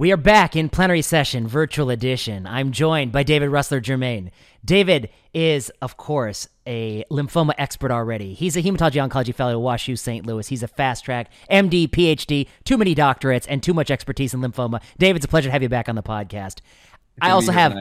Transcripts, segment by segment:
We are back in plenary session, virtual edition. I'm joined by David Russler Germain. David is, of course, a lymphoma expert already. He's a hematology oncology fellow at WashU St. Louis. He's a fast track MD, PhD, too many doctorates, and too much expertise in lymphoma. David, it's a pleasure to have you back on the podcast. I also have.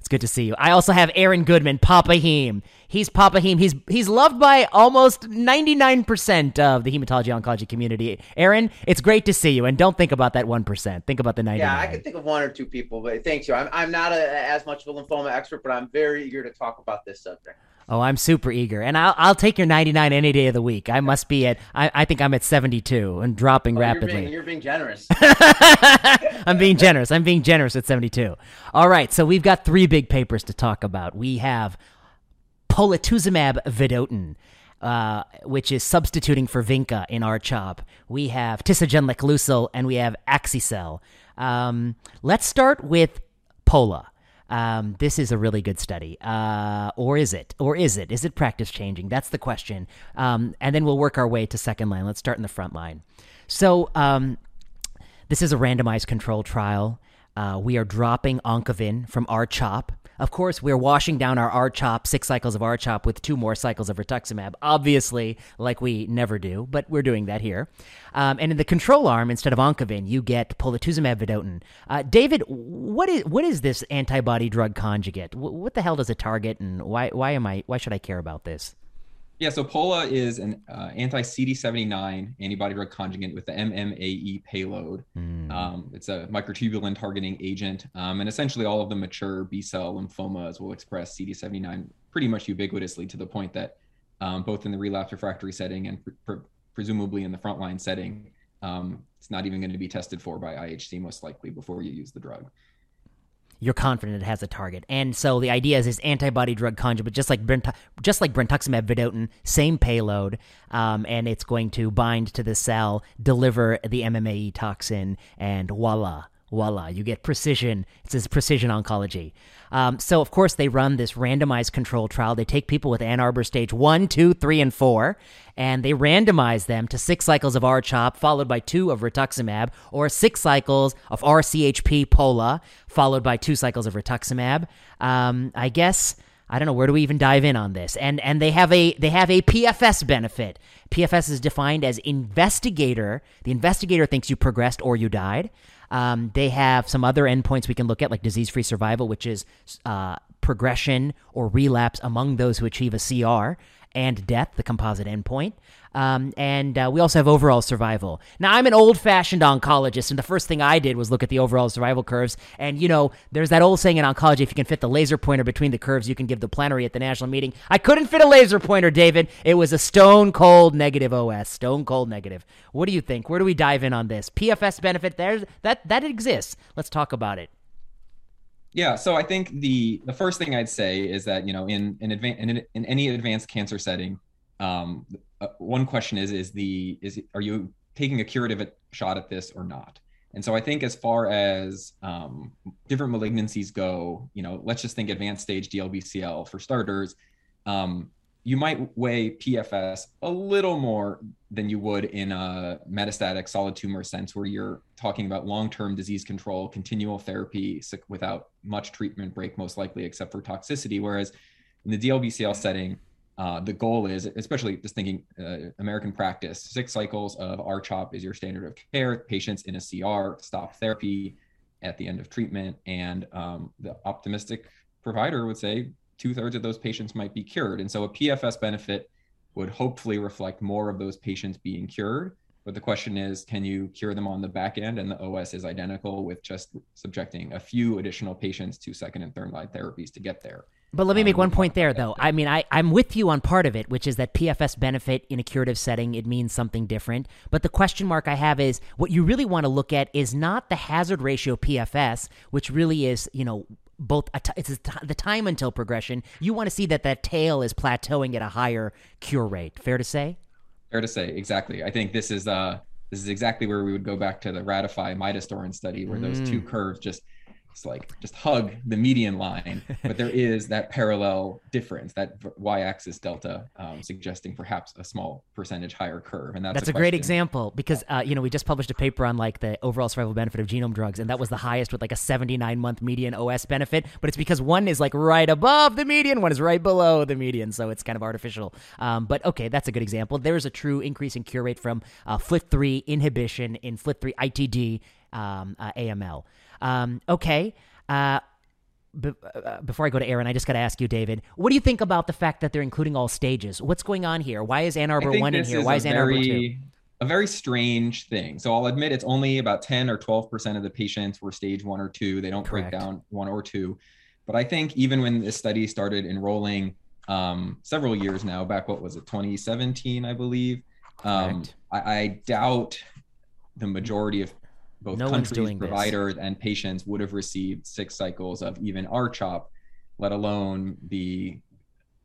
It's good to see you. I also have Aaron Goodman, Papa Heme. He's Papa Heme. He's he's loved by almost 99% of the hematology oncology community. Aaron, it's great to see you. And don't think about that 1%. Think about the 99. Yeah, I can think of one or two people, but thanks you. I'm, I'm not a, as much of a lymphoma expert, but I'm very eager to talk about this subject. Oh, I'm super eager, and I'll I'll take your 99 any day of the week. I must be at I, I think I'm at 72 and dropping oh, rapidly. You're being, you're being generous. I'm being generous. I'm being generous at 72. All right, so we've got three big papers to talk about. We have polatuzumab vedotin. Uh, which is substituting for Vinca in R-CHOP. We have tisagenlecleucel and we have Axi-cel. Um, let's start with Pola. Um, this is a really good study. Uh, or is it? Or is it? Is it practice changing? That's the question. Um, and then we'll work our way to second line. Let's start in the front line. So, um, this is a randomized control trial. Uh, we are dropping Oncovin from R-CHOP of course, we're washing down our R-CHOP, six cycles of R-CHOP with two more cycles of rituximab, obviously, like we never do, but we're doing that here. Um, and in the control arm, instead of Oncovin, you get polatuzumab vedotin. Uh, David, what is what is this antibody drug conjugate? what the hell does it target, and why why am I why should I care about this? Yeah, so POLA is an uh, anti CD79 antibody drug conjugate with the MMAE payload. Mm. Um, it's a microtubulin targeting agent, um, and essentially all of the mature B cell lymphomas will express CD79 pretty much ubiquitously to the point that um, both in the relapse refractory setting and pre- presumably in the frontline setting, um, it's not even going to be tested for by IHC most likely before you use the drug you're confident it has a target. And so the idea is this antibody drug conjugate, just like just like brentuximab vedotin, same payload, um, and it's going to bind to the cell, deliver the MMAE toxin, and voila, voila, you get precision. It says precision oncology. Um, so, of course, they run this randomized control trial. They take people with Ann Arbor stage one, two, three, and four, and they randomize them to six cycles of R-CHOP, followed by two of rituximab, or six cycles of RCHP POLA, followed by two cycles of rituximab. Um, I guess. I don't know where do we even dive in on this. And and they have a they have a PFS benefit. PFS is defined as investigator. The investigator thinks you progressed or you died. Um, they have some other endpoints we can look at, like disease free survival, which is uh, progression or relapse among those who achieve a CR and death, the composite endpoint. Um, and uh, we also have overall survival. Now, I'm an old fashioned oncologist, and the first thing I did was look at the overall survival curves. And, you know, there's that old saying in oncology if you can fit the laser pointer between the curves, you can give the plenary at the national meeting. I couldn't fit a laser pointer, David. It was a stone cold negative OS, stone cold negative. What do you think? Where do we dive in on this? PFS benefit, there's, that, that exists. Let's talk about it. Yeah, so I think the the first thing I'd say is that you know in in, advan- in, in any advanced cancer setting, um, uh, one question is is the is are you taking a curative shot at this or not? And so I think as far as um, different malignancies go, you know, let's just think advanced stage DLBCL for starters. Um, you might weigh PFS a little more than you would in a metastatic solid tumor sense, where you're talking about long-term disease control, continual therapy without much treatment break, most likely, except for toxicity. Whereas in the DLBCL setting, uh, the goal is, especially just thinking uh, American practice, six cycles of R-CHOP is your standard of care. Patients in a CR stop therapy at the end of treatment, and um, the optimistic provider would say two thirds of those patients might be cured. And so a PFS benefit would hopefully reflect more of those patients being cured. But the question is, can you cure them on the back end? And the OS is identical with just subjecting a few additional patients to second and third line therapies to get there. But let me make um, one point there, though. I mean, I, I'm with you on part of it, which is that PFS benefit in a curative setting, it means something different. But the question mark I have is what you really want to look at is not the hazard ratio PFS, which really is, you know, both it's the time until progression. You want to see that that tail is plateauing at a higher cure rate. Fair to say. Fair to say, exactly. I think this is uh this is exactly where we would go back to the ratify midostaurin study, where mm. those two mm. curves just like just hug the median line, but there is that parallel difference, that y-axis delta, um, suggesting perhaps a small percentage higher curve. And that's, that's a, a great example because uh, you know we just published a paper on like the overall survival benefit of genome drugs, and that was the highest with like a 79 month median OS benefit. But it's because one is like right above the median, one is right below the median, so it's kind of artificial. Um, but okay, that's a good example. There is a true increase in cure rate from uh, FLT3 inhibition in FLT3 ITD um, uh, AML. Um, okay. Uh, be- uh, before I go to Aaron, I just got to ask you, David, what do you think about the fact that they're including all stages? What's going on here? Why is Ann Arbor one in here? Why is Ann Arbor two? A very strange thing. So I'll admit it's only about 10 or 12% of the patients were stage one or two. They don't Correct. break down one or two. But I think even when this study started enrolling um, several years now, back, what was it, 2017, I believe, um, I, I doubt the majority of both no countries, providers, this. and patients would have received six cycles of even RCHOP, let alone be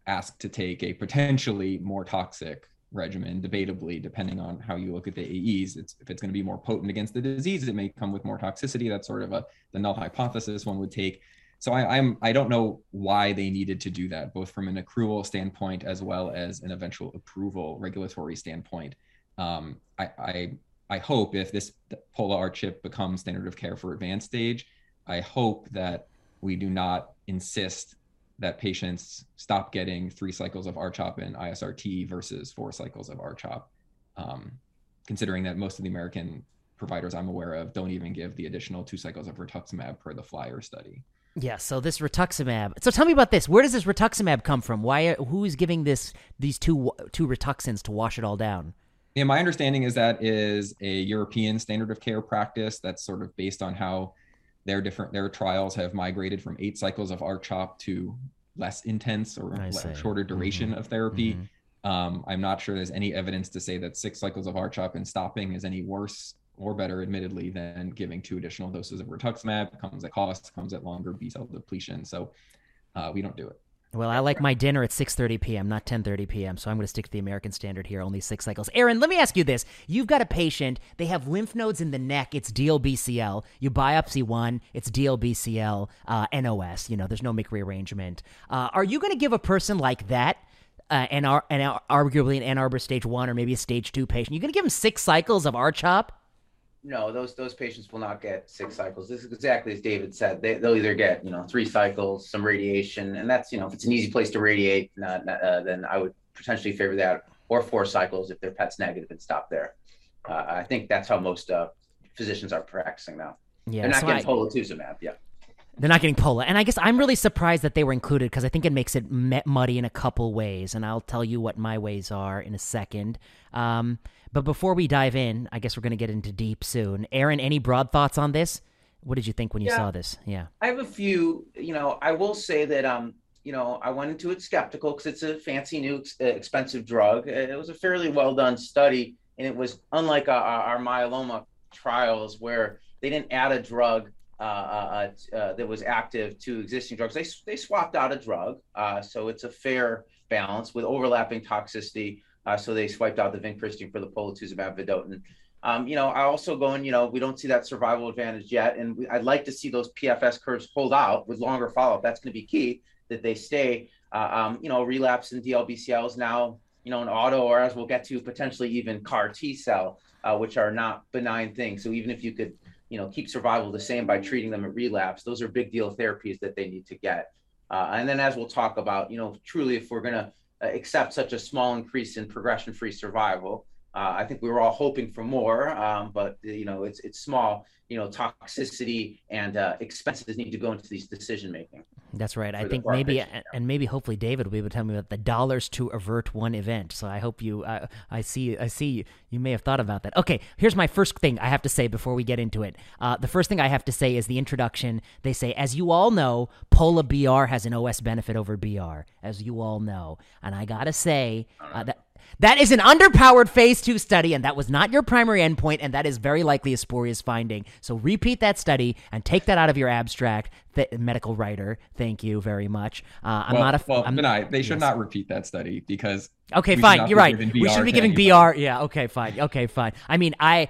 asked to take a potentially more toxic regimen, debatably, depending on how you look at the AEs. It's, if it's going to be more potent against the disease, it may come with more toxicity. That's sort of a the null hypothesis one would take. So I, I'm I don't know why they needed to do that, both from an accrual standpoint as well as an eventual approval regulatory standpoint. Um, I, I I hope if this Pola R chip becomes standard of care for advanced stage, I hope that we do not insist that patients stop getting three cycles of RCHOP and ISRT versus four cycles of RCHOP, um, considering that most of the American providers I'm aware of don't even give the additional two cycles of rituximab per the Flyer study. Yeah, so this rituximab. So tell me about this. Where does this rituximab come from? Why? Who is giving this these two two rituxins to wash it all down? Yeah, my understanding is that is a European standard of care practice that's sort of based on how their different their trials have migrated from eight cycles of RCHOP to less intense or shorter duration mm-hmm. of therapy. Mm-hmm. Um, I'm not sure there's any evidence to say that six cycles of RCHOP and stopping is any worse or better, admittedly, than giving two additional doses of rituximab. Comes at cost, comes at longer B cell depletion. So uh, we don't do it. Well, I like my dinner at 6:30 p.m., not 10:30 p.m. So I'm going to stick to the American standard here, only 6 cycles. Aaron, let me ask you this. You've got a patient, they have lymph nodes in the neck, it's DLBCL. You biopsy one, it's DLBCL uh, NOS, you know, there's no MYC rearrangement. Uh, are you going to give a person like that uh, and, ar- arguably an Ann Arbor stage 1 or maybe a stage 2 patient, you're going to give them 6 cycles of RCHOP? No, those those patients will not get six cycles. This is exactly as David said. They, they'll either get you know three cycles, some radiation, and that's you know if it's an easy place to radiate, not, uh, then I would potentially favor that, or four cycles if their pet's negative and stop there. Uh, I think that's how most uh, physicians are practicing now. Yeah, they're not so getting I, polatuzumab. Yeah. They're not getting Pola. And I guess I'm really surprised that they were included because I think it makes it muddy in a couple ways. And I'll tell you what my ways are in a second. Um, but before we dive in, I guess we're going to get into deep soon. Aaron, any broad thoughts on this? What did you think when you yeah, saw this? Yeah. I have a few, you know, I will say that, um, you know, I went into it skeptical because it's a fancy new uh, expensive drug. It was a fairly well done study. And it was unlike our, our myeloma trials where they didn't add a drug uh, uh, uh, that was active to existing drugs. They, they swapped out a drug. Uh, so it's a fair balance with overlapping toxicity uh, so they swiped out the vincristine for the polatuzumab vedotin. Um, you know, I also going, you know, we don't see that survival advantage yet. And we, I'd like to see those PFS curves hold out with longer follow up. That's going to be key that they stay. Uh, um, you know, relapse in DLBCLs now, you know, an auto, or as we'll get to potentially even CAR T cell, uh, which are not benign things. So even if you could, you know, keep survival the same by treating them at relapse, those are big deal therapies that they need to get. Uh, and then as we'll talk about, you know, truly if we're going to uh, accept such a small increase in progression-free survival. Uh, I think we were all hoping for more, um, but you know it's it's small. You know, toxicity and uh, expenses need to go into these decision making. That's right. I think maybe and maybe hopefully David will be able to tell me about the dollars to avert one event. So I hope you. Uh, I see. I see. You may have thought about that. Okay. Here's my first thing I have to say before we get into it. Uh, the first thing I have to say is the introduction. They say, as you all know, Pola BR has an OS benefit over BR, as you all know, and I gotta say uh, that that is an underpowered phase two study, and that was not your primary endpoint, and that is very likely a spurious finding. So repeat that study and take that out of your abstract. Th- medical writer, thank you very much. Uh, I'm well, not a. Well, I'm, they should yes. not repeat that study because. Okay, fine. You're right. We should be giving BR. Yeah. Okay. Fine. Okay. Fine. I mean, I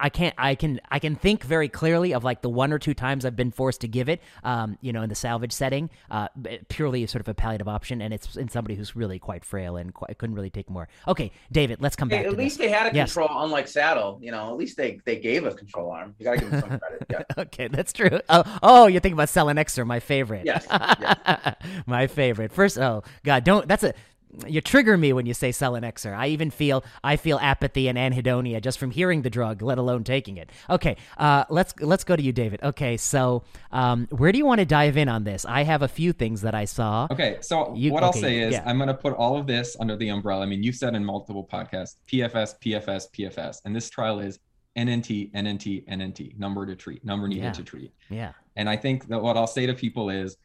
I, can't. I can. I can think very clearly of like the one or two times I've been forced to give it. Um, you know, in the salvage setting, uh, purely sort of a palliative option, and it's in somebody who's really quite frail and quite, couldn't really take more. Okay, David, let's come back. Hey, at least this. they had a Yes. control, unlike SADAL. You know, at least they they gave a control arm. You gotta give them some credit. Yeah. okay, that's true. Oh, oh, you're thinking about selling Selinexor, my favorite. Yes, my favorite. First, oh God, don't. That's a. You trigger me when you say Selinexor. I even feel I feel apathy and anhedonia just from hearing the drug, let alone taking it. Okay, uh, let's let's go to you, David. Okay, so um, where do you want to dive in on this? I have a few things that I saw. Okay, so You- what I'll say is yeah. I'm going to put all of this under the umbrella. I mean, you've said in multiple podcasts PFS, PFS, PFS, and this trial is NNT, NNT, NNT, number to treat, number needed Yeah. to treat. Yeah, And I think that what I'll say to people is,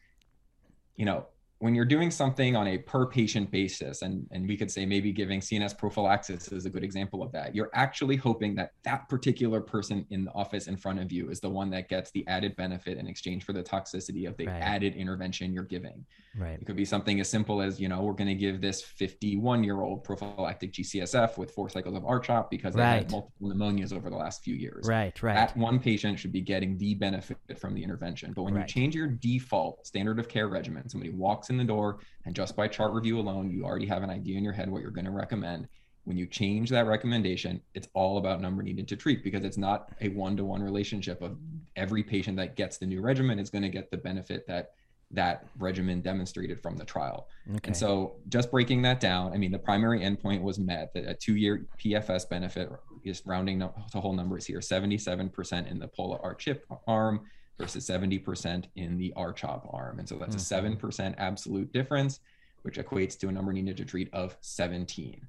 you know, when you're doing something on a per patient basis, and, and we could say maybe giving CNS prophylaxis is a good example of that, you're actually hoping that that particular person in the office in front of you is the one that gets the added benefit in exchange for the toxicity of the Right. added intervention you're giving. Right. It could be something as simple as, you know, we're going to give this 51 year old prophylactic GCSF with four cycles of RCHOP because they had multiple pneumonias over the last few years. Right, right. That one patient should be getting the benefit from the intervention. But when Right. you change your default standard of care regimen, somebody walks in the door and just by chart review alone, you already have an idea in your head what you're going to recommend. When you change that recommendation, it's all about number needed to treat because it's not a one to one relationship of every patient that gets the new regimen is going to get the benefit that that regimen demonstrated from the trial. okay. And so just breaking that down, I mean, the primary endpoint was met that a two year PFS benefit, just rounding to whole numbers here 77% in the Pola R chip arm versus 70% in the R chop arm. And so that's a Mhm. 7% absolute difference, which equates to a number needed to treat of 17.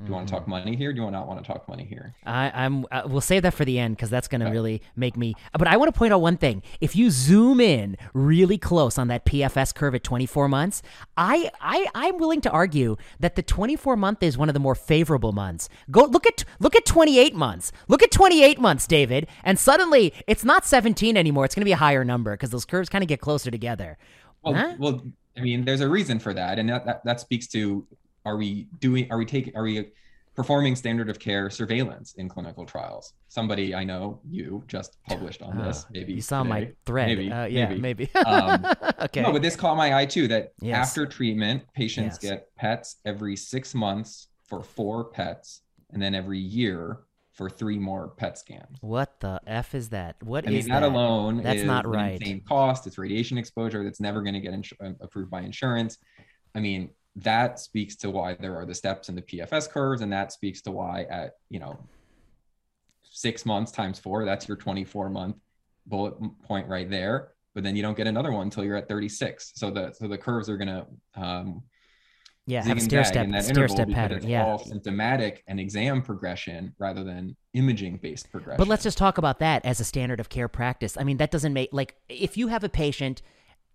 Do you want to talk money here? Do you not want to talk money here? I, I'm. Uh, we'll save that for the end because that's going to Okay. really make me. But I want to point out one thing. If you zoom in really close on that PFS curve at 24 months, I, I, I'm willing to argue that the 24 month is one of the more favorable months. Go look at look at 28 months. Look at 28 months, David, and suddenly it's not 17 anymore. It's going to be a higher number because those curves kind of get closer together. Well, Huh? well, I mean, there's a reason for that, and that, that that speaks to are we doing are we taking are we performing standard of care surveillance in clinical trials? Somebody I know you just published on this. Uh, Maybe you saw my thread. Maybe, uh, yeah, maybe. maybe. Um, okay. No, but this caught my eye too. That Yes. after treatment, patients Yes. get pets every six months for four pets, and then every year for three more PET scans. what the f is that? What I is mean, that, alone That's is not right. insane cost. It's radiation exposure that's never going to get insu- uh, approved by insurance. I mean, that speaks to why there are the steps in the PFS curves, and that speaks to why at you know six months times four, that's your 24 month bullet point right there. But then you don't get another one until you're at 36. So the so the curves are going to um, Yeah, have a stair step, in that stair interval step pattern. Yeah. all symptomatic and exam progression rather than imaging based progression. But let's just talk about that as a standard of care practice. I mean, that doesn't make like if you have a patient,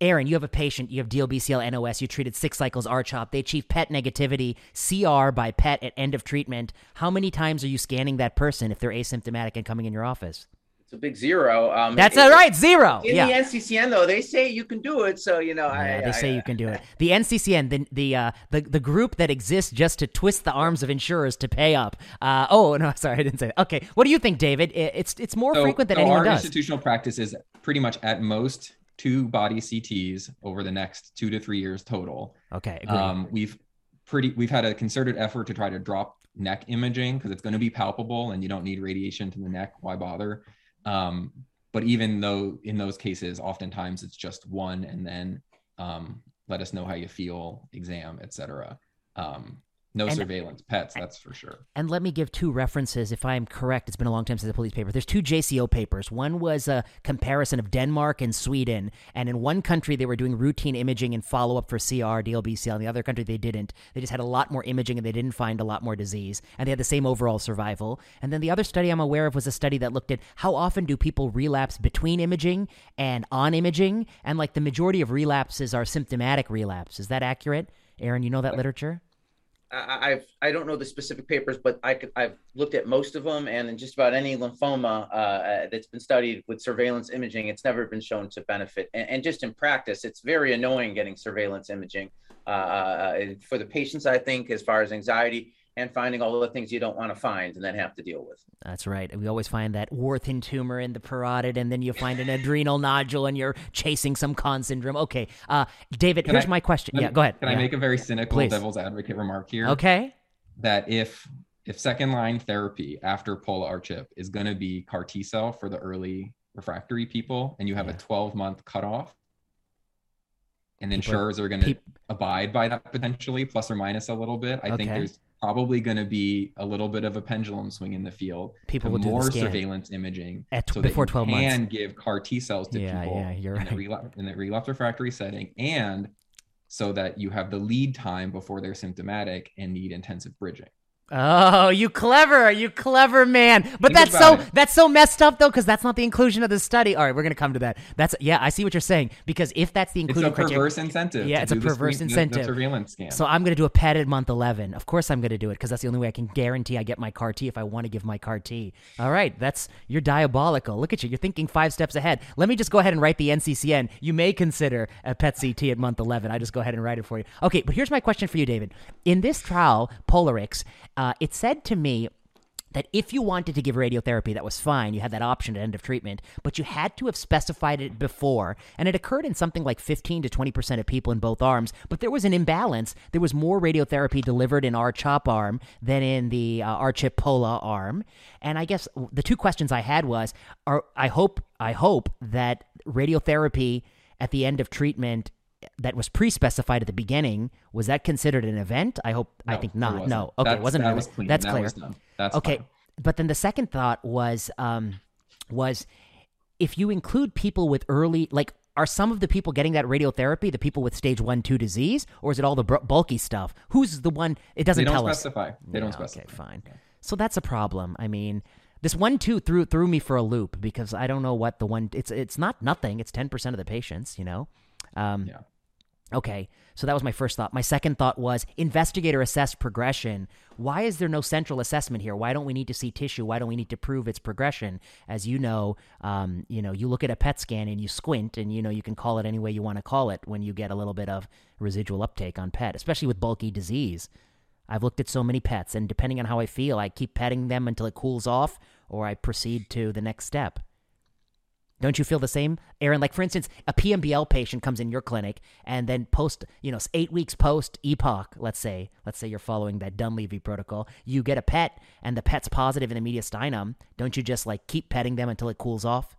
Aaron, you have a patient, you have DLBCL NOS, you treated six cycles RCHOP, they achieve PET negativity, CR by PET at end of treatment. How many times are you scanning that person if they're asymptomatic and coming in your office? It's a big zero. Um, That's all right, zero. In yeah. the NCCN though, they say you can do it. So you know, Yeah, I, they I- say you can do it. The NCCN, the the uh, the the group that exists just to twist the arms of insurers to pay up. Uh, oh no, sorry, I didn't say that. Okay, what do you think, David? It's it's more so, frequent than so anyone our does. institutional practice is pretty much at most two body CTs over the next two to three years total. Okay. Um, we've pretty we've had a concerted effort to try to drop neck imaging because it's going to be palpable and you don't need radiation to the neck. Why bother? Um, but even though in those cases, oftentimes it's just one and then um, let us know how you feel, exam, etc. Um, no And- surveillance, pets, that's for sure. And let me give two references, if I'm correct. It's been a long time since I pulled these papers. There's two JCO papers. One was a comparison of Denmark and Sweden. And in one country, they were doing routine imaging and follow up for CR, DLBCL. In the other country, they didn't. They just had a lot more imaging and they didn't find a lot more disease. And they had the same overall survival. And then the other study I'm aware of was a study that looked at how often do people relapse between imaging and on imaging. And like the majority of relapses are symptomatic relapse. Is that accurate? Aaron, you know that literature? I, I've I don't know the specific papers, but I could I've looked at most of them, and in just about any lymphoma uh, uh, that's been studied with surveillance imaging, it's never been shown to benefit. And, and just in practice, it's very annoying getting surveillance imaging uh, uh, for the patients. I think, as far as anxiety, and finding all the things you don't want to find and then have to deal with. That's right. We always find that Warthin tumor in the parotid, and then you find an adrenal nodule, and you're chasing some Conn syndrome. Okay, uh, David, Can here's I- my question. Let Yeah, go ahead. Can Yeah. I make a very cynical Please. devil's advocate remark here? Okay. That if if second line therapy after Pola R-chip is going to be CAR T cell for the early refractory people, and you have Yeah. a 12 month cutoff, and insurers are going to peop- abide by that potentially, plus or minus a little bit. I think there's probably going to be a little bit of a pendulum swing in the field. People will more surveillance imaging At- so before 12 you months. can give CAR T cells to Yeah, people yeah, you're in, right. the relapse, in the relapse refractory setting, and so that you have the lead time before they're symptomatic and need intensive bridging. Oh, you clever, you clever man. But Think that's so it. that's so messed up though, because that's not the inclusion of the study. All right, we're gonna come to that. That's yeah, I see what you're saying. Because if that's the inclusion, It's a criteria, perverse incentive. Yeah, it's a perverse screen- the- the incentive. surveillance scan. So I'm going to do a pet at month 11. Of course I'm going to do it because that's the only way I can guarantee I get my CAR T if I want to give my CAR T. All right, that's you're diabolical. Look at you. You're thinking 5 steps ahead. Let me just go ahead and write the NCCN. You may consider a PET CT at month 11. I just go ahead and write it for you. Okay, but here's my question for you David. In this trial, Polarix, uh, it said to me that if you wanted to give radiotherapy, that was fine. You had that option at end of treatment, but you had to have specified it before. And it occurred in something like 15 to 20% of people in both arms, but there was an imbalance. There was more radiotherapy delivered in our CHOP arm than in the uh, R-CHIP POLA arm. And I guess the two questions I had was, are, I hope, I hope that radiotherapy at the end of treatment that was pre-specified at the beginning was that considered an event? I hope. I think not. No. Okay, it That's- wasn't. That an was event. clean. That's That clear. was. That's okay, fine. but then the second thought was um, was if you include people with early like. Are some of the people getting that radiotherapy the people with stage one, two disease, or is it all the bulky stuff? Who's the one? It doesn't They don't tell us. specify. They don't specify. Okay, fine. So that's a problem. I mean, this one two threw threw me for a loop because I don't know what the one. It's it's not nothing. It's ten percent of the patients. You know. Um, Yeah. Okay, so that was my first thought. My second thought was investigator assessed progression. Why is there no central assessment here? Why don't we need to see tissue? Why don't we need to prove its progression? As you know, um, you know, you look at a PET scan and you squint, and you know you can call it any way you want to call it when you get a little bit of residual uptake on PET, especially with bulky disease. I've looked at so many pets, and depending on how I feel, I keep petting them until it cools off, or I proceed to the next step. Don't you feel the same, Aaron? Like, for instance, a PMBL patient comes in your clinic and then post, you know, eight weeks post EPOCH, let's say, let's say you're following that Dunleavy protocol, you get a pet and the pet's positive in the mediastinum. Don't you just like keep petting them until it cools off?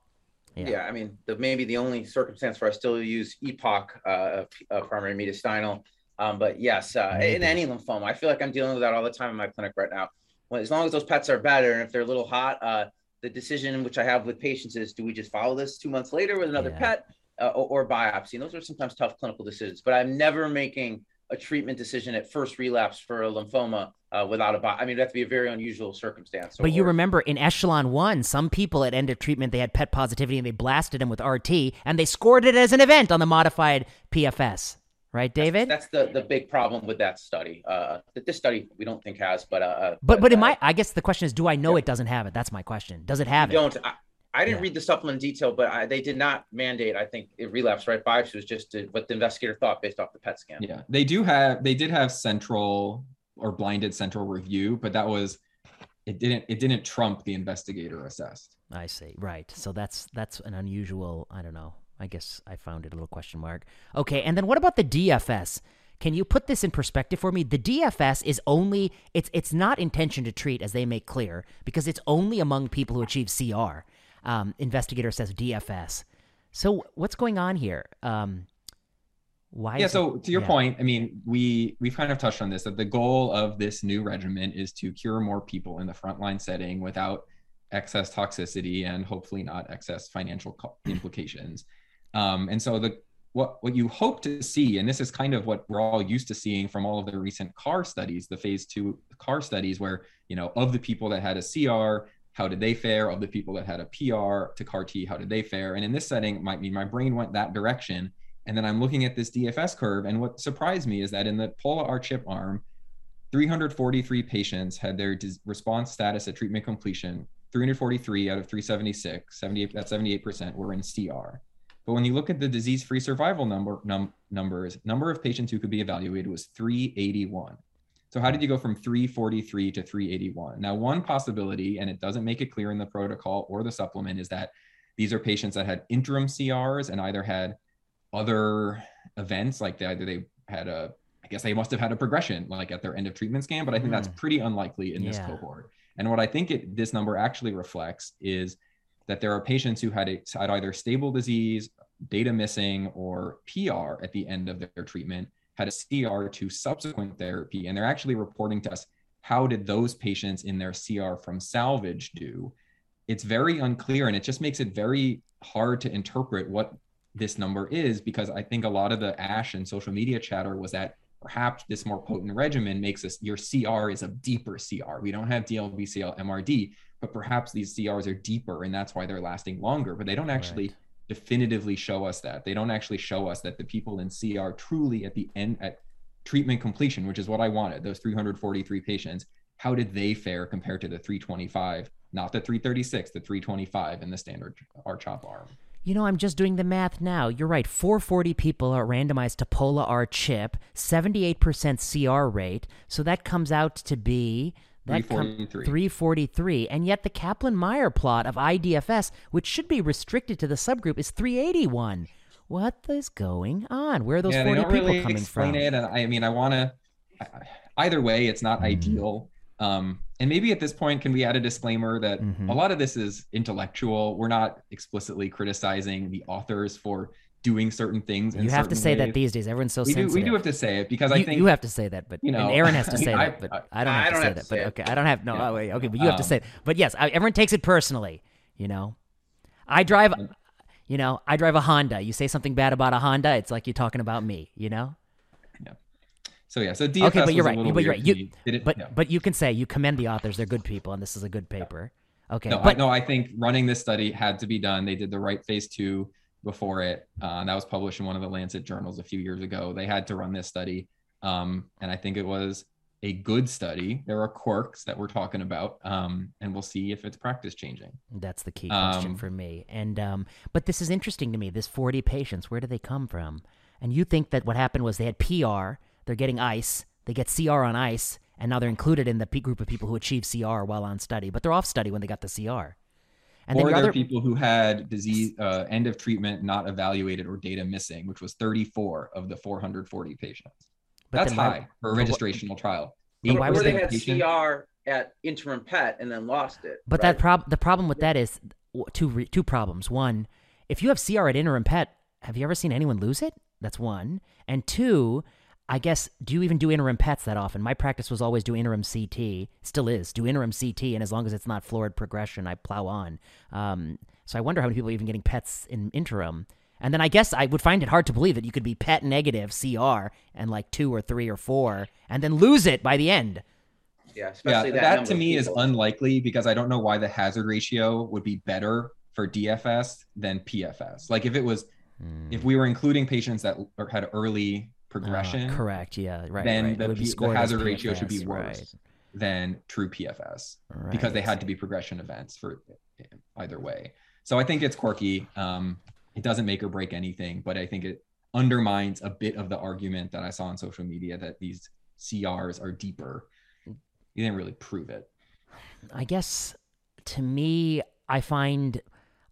Yeah, Yeah. I mean, the, maybe the only circumstance where I still use EPOCH, uh, uh, primary mediastinal. Um, but yes, uh, in any lymphoma, I feel like I'm dealing with that all the time in my clinic right now. Well, as long as those pets are better and if they're a little hot, uh, the decision which I have with patients is: do we just follow this two months later with another Yeah. pet uh, or, or biopsy? And those are sometimes tough clinical decisions. But I'm never making a treatment decision at first relapse for a lymphoma uh, without a biopsy. I mean, that to be a very unusual circumstance. But you remember in Echelon 1, some people at end of treatment, they had PET positivity and they blasted them with RT and they scored it as an event on the modified PFS. Right, David? That's the the big problem with that study. Uh, that this study we don't think has, but uh, but but in uh, my, I guess the question is, do I know Yeah. it doesn't have it? That's my question. Does it have we it? don't. I, I didn't Yeah. read the supplement in detail, but I, they did not mandate. I think it relapse right biopsy was just to, what the investigator thought based off the PET scan. Yeah, they do have they did have central or blinded central review, but that was it didn't it didn't trump the investigator assessed. I see. Right. So that's that's an unusual. I don't know. I guess I found it a little question mark. Okay. And then what about the DFS? Can you put this in perspective for me? The DFS is only it's it's not intention to treat as they make clear because it's only among people who achieve CR. Um, investigator says DFS. So what's going on here? Um, why? Yeah, so it- to your yeah. point, I mean, we we've kind of touched on this that the goal of this new regimen is to cure more people in the frontline setting without excess toxicity and hopefully not excess financial co- implications. Um, and so the what what you hope to see, and this is kind of what we're all used to seeing from all of the recent CAR studies, the phase two CAR studies, where you know of the people that had a CR, how did they fare? Of the people that had a PR to CAR T, how did they fare? And in this setting, might mean my brain went that direction. And then I'm looking at this DFS curve, and what surprised me is that in the Pola R chip arm, 343 patients had their response status at treatment completion. 343 out of 376, 78 that's 78% were in CR. But when you look at the disease-free survival number num, numbers, number of patients who could be evaluated was 381. So how did you go from 343 to 381? Now, one possibility, and it doesn't make it clear in the protocol or the supplement, is that these are patients that had interim CRs and either had other events, like they, either they had a, I guess they must have had a progression like at their end of treatment scan, but I think mm. that's hmm. pretty unlikely in yeah. this cohort. And what I think it, this number actually reflects is that there are patients who had, a, had either stable disease, data missing, or PR at the end of their treatment, had a CR to subsequent therapy, and they're actually reporting to us how did those patients in their CR from salvage do. It's very unclear, and it just makes it very hard to interpret what this number is because I think a lot of the ASH and social media chatter was that perhaps this more potent regimen makes us your CR is a deeper CR. We don't have DLBCL MRD, but perhaps these CRs are deeper and that's why they're lasting longer. But they don't actually right. definitively show us that. They don't actually show us that the people in CR truly at the end at treatment completion, which is what I wanted, those 343 patients, how did they fare compared to the 325, not the 336, the 325 in the standard R-CHOP arm? You know, I'm just doing the math now. You're right. 440 people are randomized to Pola R chip, 78% CR rate. So that comes out to be 343. 343. And yet the Kaplan Meier plot of IDFS, which should be restricted to the subgroup, is 381. What is going on? Where are those yeah, 40 people really coming explain from? It. And I mean, I want to. Either way, it's not mm. ideal. Um, and maybe at this point, can we add a disclaimer that mm-hmm. a lot of this is intellectual? We're not explicitly criticizing the authors for doing certain things. You have to say ways. that these days. Everyone's so we sensitive. Do, we do have to say it because you, I think you have to say that, but you know, Aaron has to say I, that, but I, I don't have I don't to say that. Say but okay, I don't have no. Yeah. Oh, wait, okay, but you um, have to say it. But yes, I, everyone takes it personally. You know, I drive. You know, I drive a Honda. You say something bad about a Honda, it's like you're talking about me. You know. So yeah, so DFS okay, but you're right. But you're right. You, it, but yeah. but you can say you commend the authors; they're good people, and this is a good paper. Okay, no, but I, no, I think running this study had to be done. They did the right phase two before it. Uh, that was published in one of the Lancet journals a few years ago. They had to run this study, um, and I think it was a good study. There are quirks that we're talking about, um, and we'll see if it's practice changing. That's the key question um, for me. And um, but this is interesting to me. This 40 patients, where do they come from? And you think that what happened was they had PR they're getting ICE. They get CR on ICE, and now they're included in the group of people who achieve CR while on study, but they're off study when they got the CR. And or there other... people who had disease uh, end of treatment not evaluated or data missing, which was 34 of the 440 patients. But That's high why... for a registrational what... trial. But why was they had. CR at interim PET and then lost it. But right? that prob the problem with that is two re- two problems. One, if you have CR at interim PET, have you ever seen anyone lose it? That's one. And two, I guess, do you even do interim PETs that often? My practice was always do interim CT, still is, do interim CT, and as long as it's not florid progression, I plow on. Um, so I wonder how many people are even getting PETs in interim. And then I guess I would find it hard to believe that you could be PET negative CR and like two or three or four, and then lose it by the end. Yeah, yeah, that, that to me is unlikely because I don't know why the hazard ratio would be better for DFS than PFS. Like if it was, mm. if we were including patients that had early progression. Uh, correct. Yeah. Right. Then right. the, P- the hazard ratio should be worse right. than true PFS right. because they had to be progression events for either way. So I think it's quirky. Um, it doesn't make or break anything, but I think it undermines a bit of the argument that I saw on social media that these CRs are deeper. You didn't really prove it. I guess to me, I find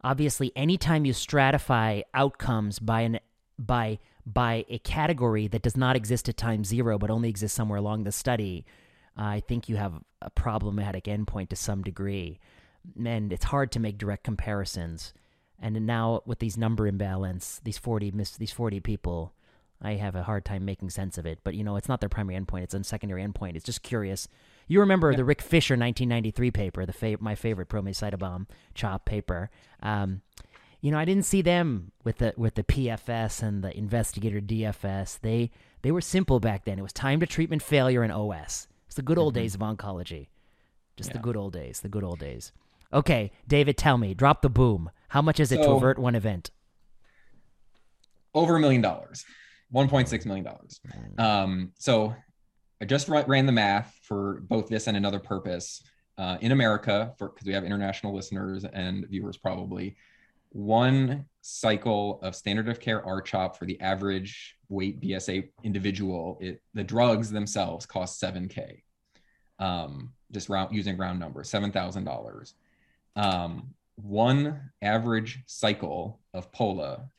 obviously anytime you stratify outcomes by an by by a category that does not exist at time zero but only exists somewhere along the study, I think you have a problematic endpoint to some degree. And it's hard to make direct comparisons. And now with these number imbalance, these 40 miss these 40 people, I have a hard time making sense of it. But you know, it's not their primary endpoint; it's a secondary endpoint. It's just curious. You remember yeah. the Rick Fisher 1993 paper, the fa- my favorite ProME CHOP paper. Um, you know, I didn't see them with the with the PFS and the investigator DFS. They they were simple back then. It was time to treatment failure and OS. It's the good old mm-hmm. days of oncology. Just yeah. the good old days, the good old days. Okay, David, tell me, drop the boom. How much is it so, to avert one event? Over a million dollars, one point six million dollars. Mm. Um, so I just ran the math for both this and another purpose. Uh, in America, for because we have international listeners and viewers probably, one cycle of standard of care RCHOP for the average weight BSA individual, it, the drugs themselves cost 7K. Um, just round using round numbers, $7,000. Um, one average cycle of Pola,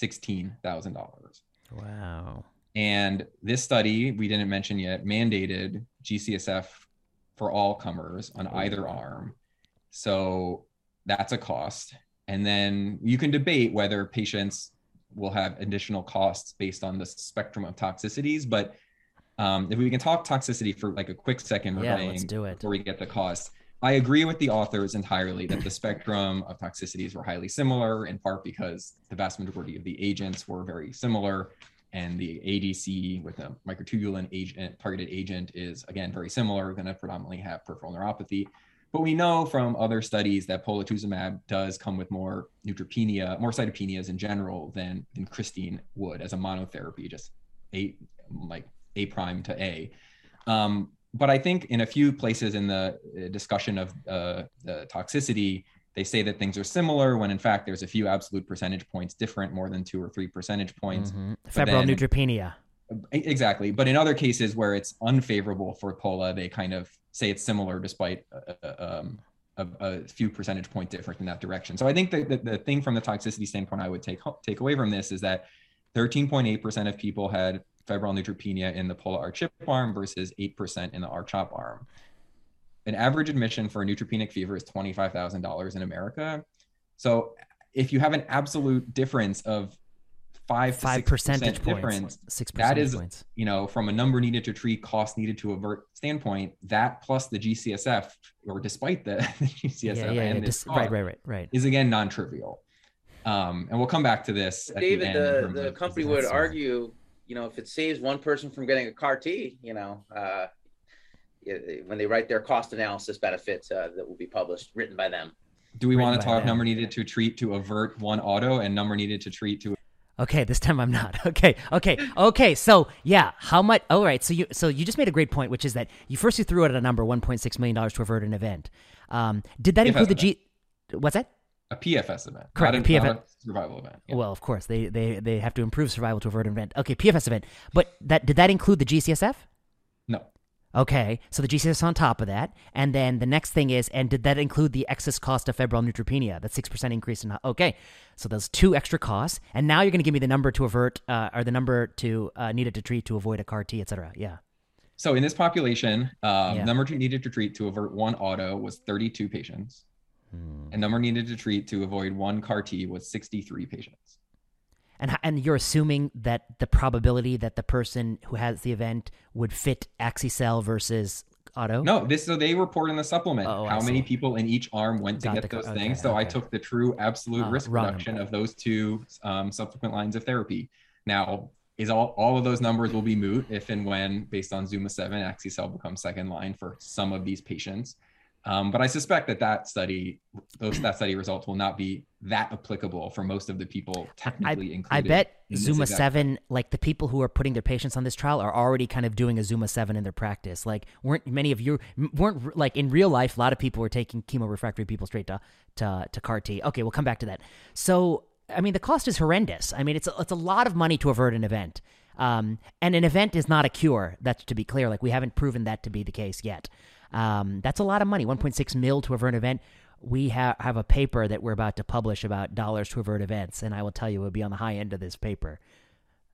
$16,000. Wow. And this study, we didn't mention yet, mandated GCSF for all comers on either arm. So that's a cost. And then you can debate whether patients will have additional costs based on the spectrum of toxicities. But um, if we can talk toxicity for like a quick second, yeah, let's do it before we get the cost. I agree with the authors entirely that the spectrum of toxicities were highly similar, in part because the vast majority of the agents were very similar and the ADC with a microtubulin agent, targeted agent is again very similar, going to predominantly have peripheral neuropathy. But we know from other studies that polatuzumab does come with more neutropenia, more cytopenias in general than, vincristine would as a monotherapy, just a like A prime to A. Um, but I think in a few places in the uh, discussion of uh, the toxicity, they say that things are similar when in fact there's a few absolute percentage points different, more than two or three percentage points. Mm-hmm. Febrile then, neutropenia. Exactly. But in other cases where it's unfavorable for POLA, they kind of say it's similar despite a, um, a, a, few percentage point different in that direction. So I think that the, the thing from the toxicity standpoint I would take take away from this is that 13.8% of people had febrile neutropenia in the POLA R-CHIP arm versus 8% in the R-CHOP arm an average admission for a neutropenic fever is $25,000 in America. So if you have an absolute difference of five five percentage points, six that is points. you know from a number needed to treat, cost needed to avert standpoint, that plus the GCSF or despite the, the GCSF yeah, yeah, and yeah. Dis- right, right, right, right, is again non-trivial. Um, and we'll come back to this. David, the, the, the company would argue, you know, if it saves one person from getting a CAR T, you know, uh, when they write their cost analysis benefits uh, that will be published, written by them. Do we want to talk them. number needed to treat to avert one auto and number needed to treat to? Okay, this time I'm not. Okay, okay, okay. So yeah, how much? All right. So you so you just made a great point, which is that you first you threw out a number 1.6 million dollars to avert an event. Um, did that PFS include the G? What's that? A PFS event. Correct. Not a PFS a survival event. Yeah. Well, of course they they they have to improve survival to avert an event. Okay, PFS event. But that did that include the GCSF? Okay, so the GCS on top of that, and then the next thing is, and did that include the excess cost of febrile neutropenia? That six percent increase in okay, so those two extra costs, and now you're going to give me the number to avert, uh, or the number to uh, needed to treat to avoid a CAR T, etc. Yeah. So in this population, um, yeah. number needed to treat to avert one auto was 32 patients, hmm. and number needed to treat to avoid one CAR T was 63 patients and and you're assuming that the probability that the person who has the event would fit axi-cel versus auto no this so they report in the supplement oh, how many people in each arm went Got to get the, those okay, things. so okay. i took the true absolute uh, risk reduction number. of those two um, subsequent lines of therapy. Now is all, all of those numbers will be moot if and when based on zuma 7 axi-cel becomes second line for some of these patients um, but I suspect that that study, those that study results will not be that applicable for most of the people technically I, included. I bet Zuma Seven, like the people who are putting their patients on this trial, are already kind of doing a Zuma Seven in their practice. Like, weren't many of you weren't like in real life? A lot of people were taking chemo refractory people straight to to to CAR T. Okay, we'll come back to that. So, I mean, the cost is horrendous. I mean, it's a, it's a lot of money to avert an event. Um, and an event is not a cure. That's to be clear. Like we haven't proven that to be the case yet. Um, that's a lot of money, 1.6 mil to avert an event. We ha- have a paper that we're about to publish about dollars to avert events, and I will tell you it will be on the high end of this paper.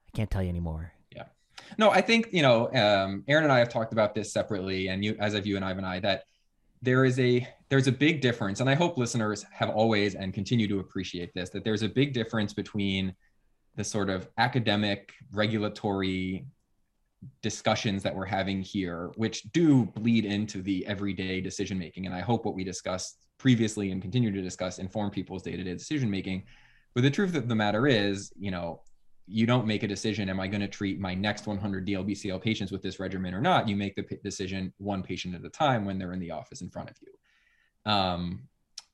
I can't tell you anymore. Yeah. No, I think, you know, um, Aaron and I have talked about this separately, and you, as of you and Ivan and I, that there is a there's a big difference and i hope listeners have always and continue to appreciate this that there's a big difference between the sort of academic regulatory discussions that we're having here, which do bleed into the everyday decision making. And I hope what we discussed previously and continue to discuss inform people's day to day decision making. But the truth of the matter is, you know, you don't make a decision am i going to treat my next 100 dlbcl patients with this regimen or not you make the p- decision one patient at a time when they're in the office in front of you um,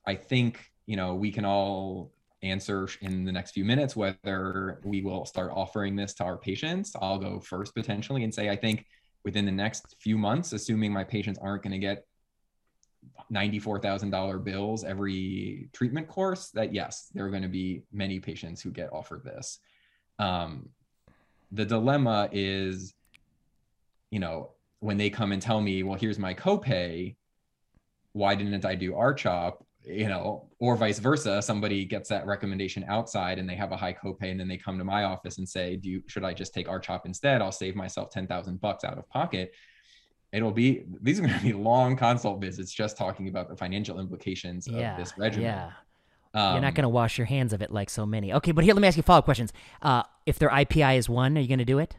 i think you know we can all answer in the next few minutes whether we will start offering this to our patients. I'll go first potentially and say I think within the next few months, assuming my patients aren't going to get $94,000 bills every treatment course, that yes, there are going to be many patients who get offered this. Um, the dilemma is, you know, when they come and tell me, well, here's my copay, why didn't I do RCHOP? You know, or vice versa. Somebody gets that recommendation outside and they have a high copay, and then they come to my office and say, "Do you should I just take RCHOP instead? I'll save myself ten thousand bucks out of pocket." it'll be these are going to be long consult visits just talking about the financial implications of yeah, this regimen. Yeah. Um, You're not going to wash your hands of it like so many. Okay, but here, let me ask you follow up questions. Uh, if their IPI is one, are you going to do it?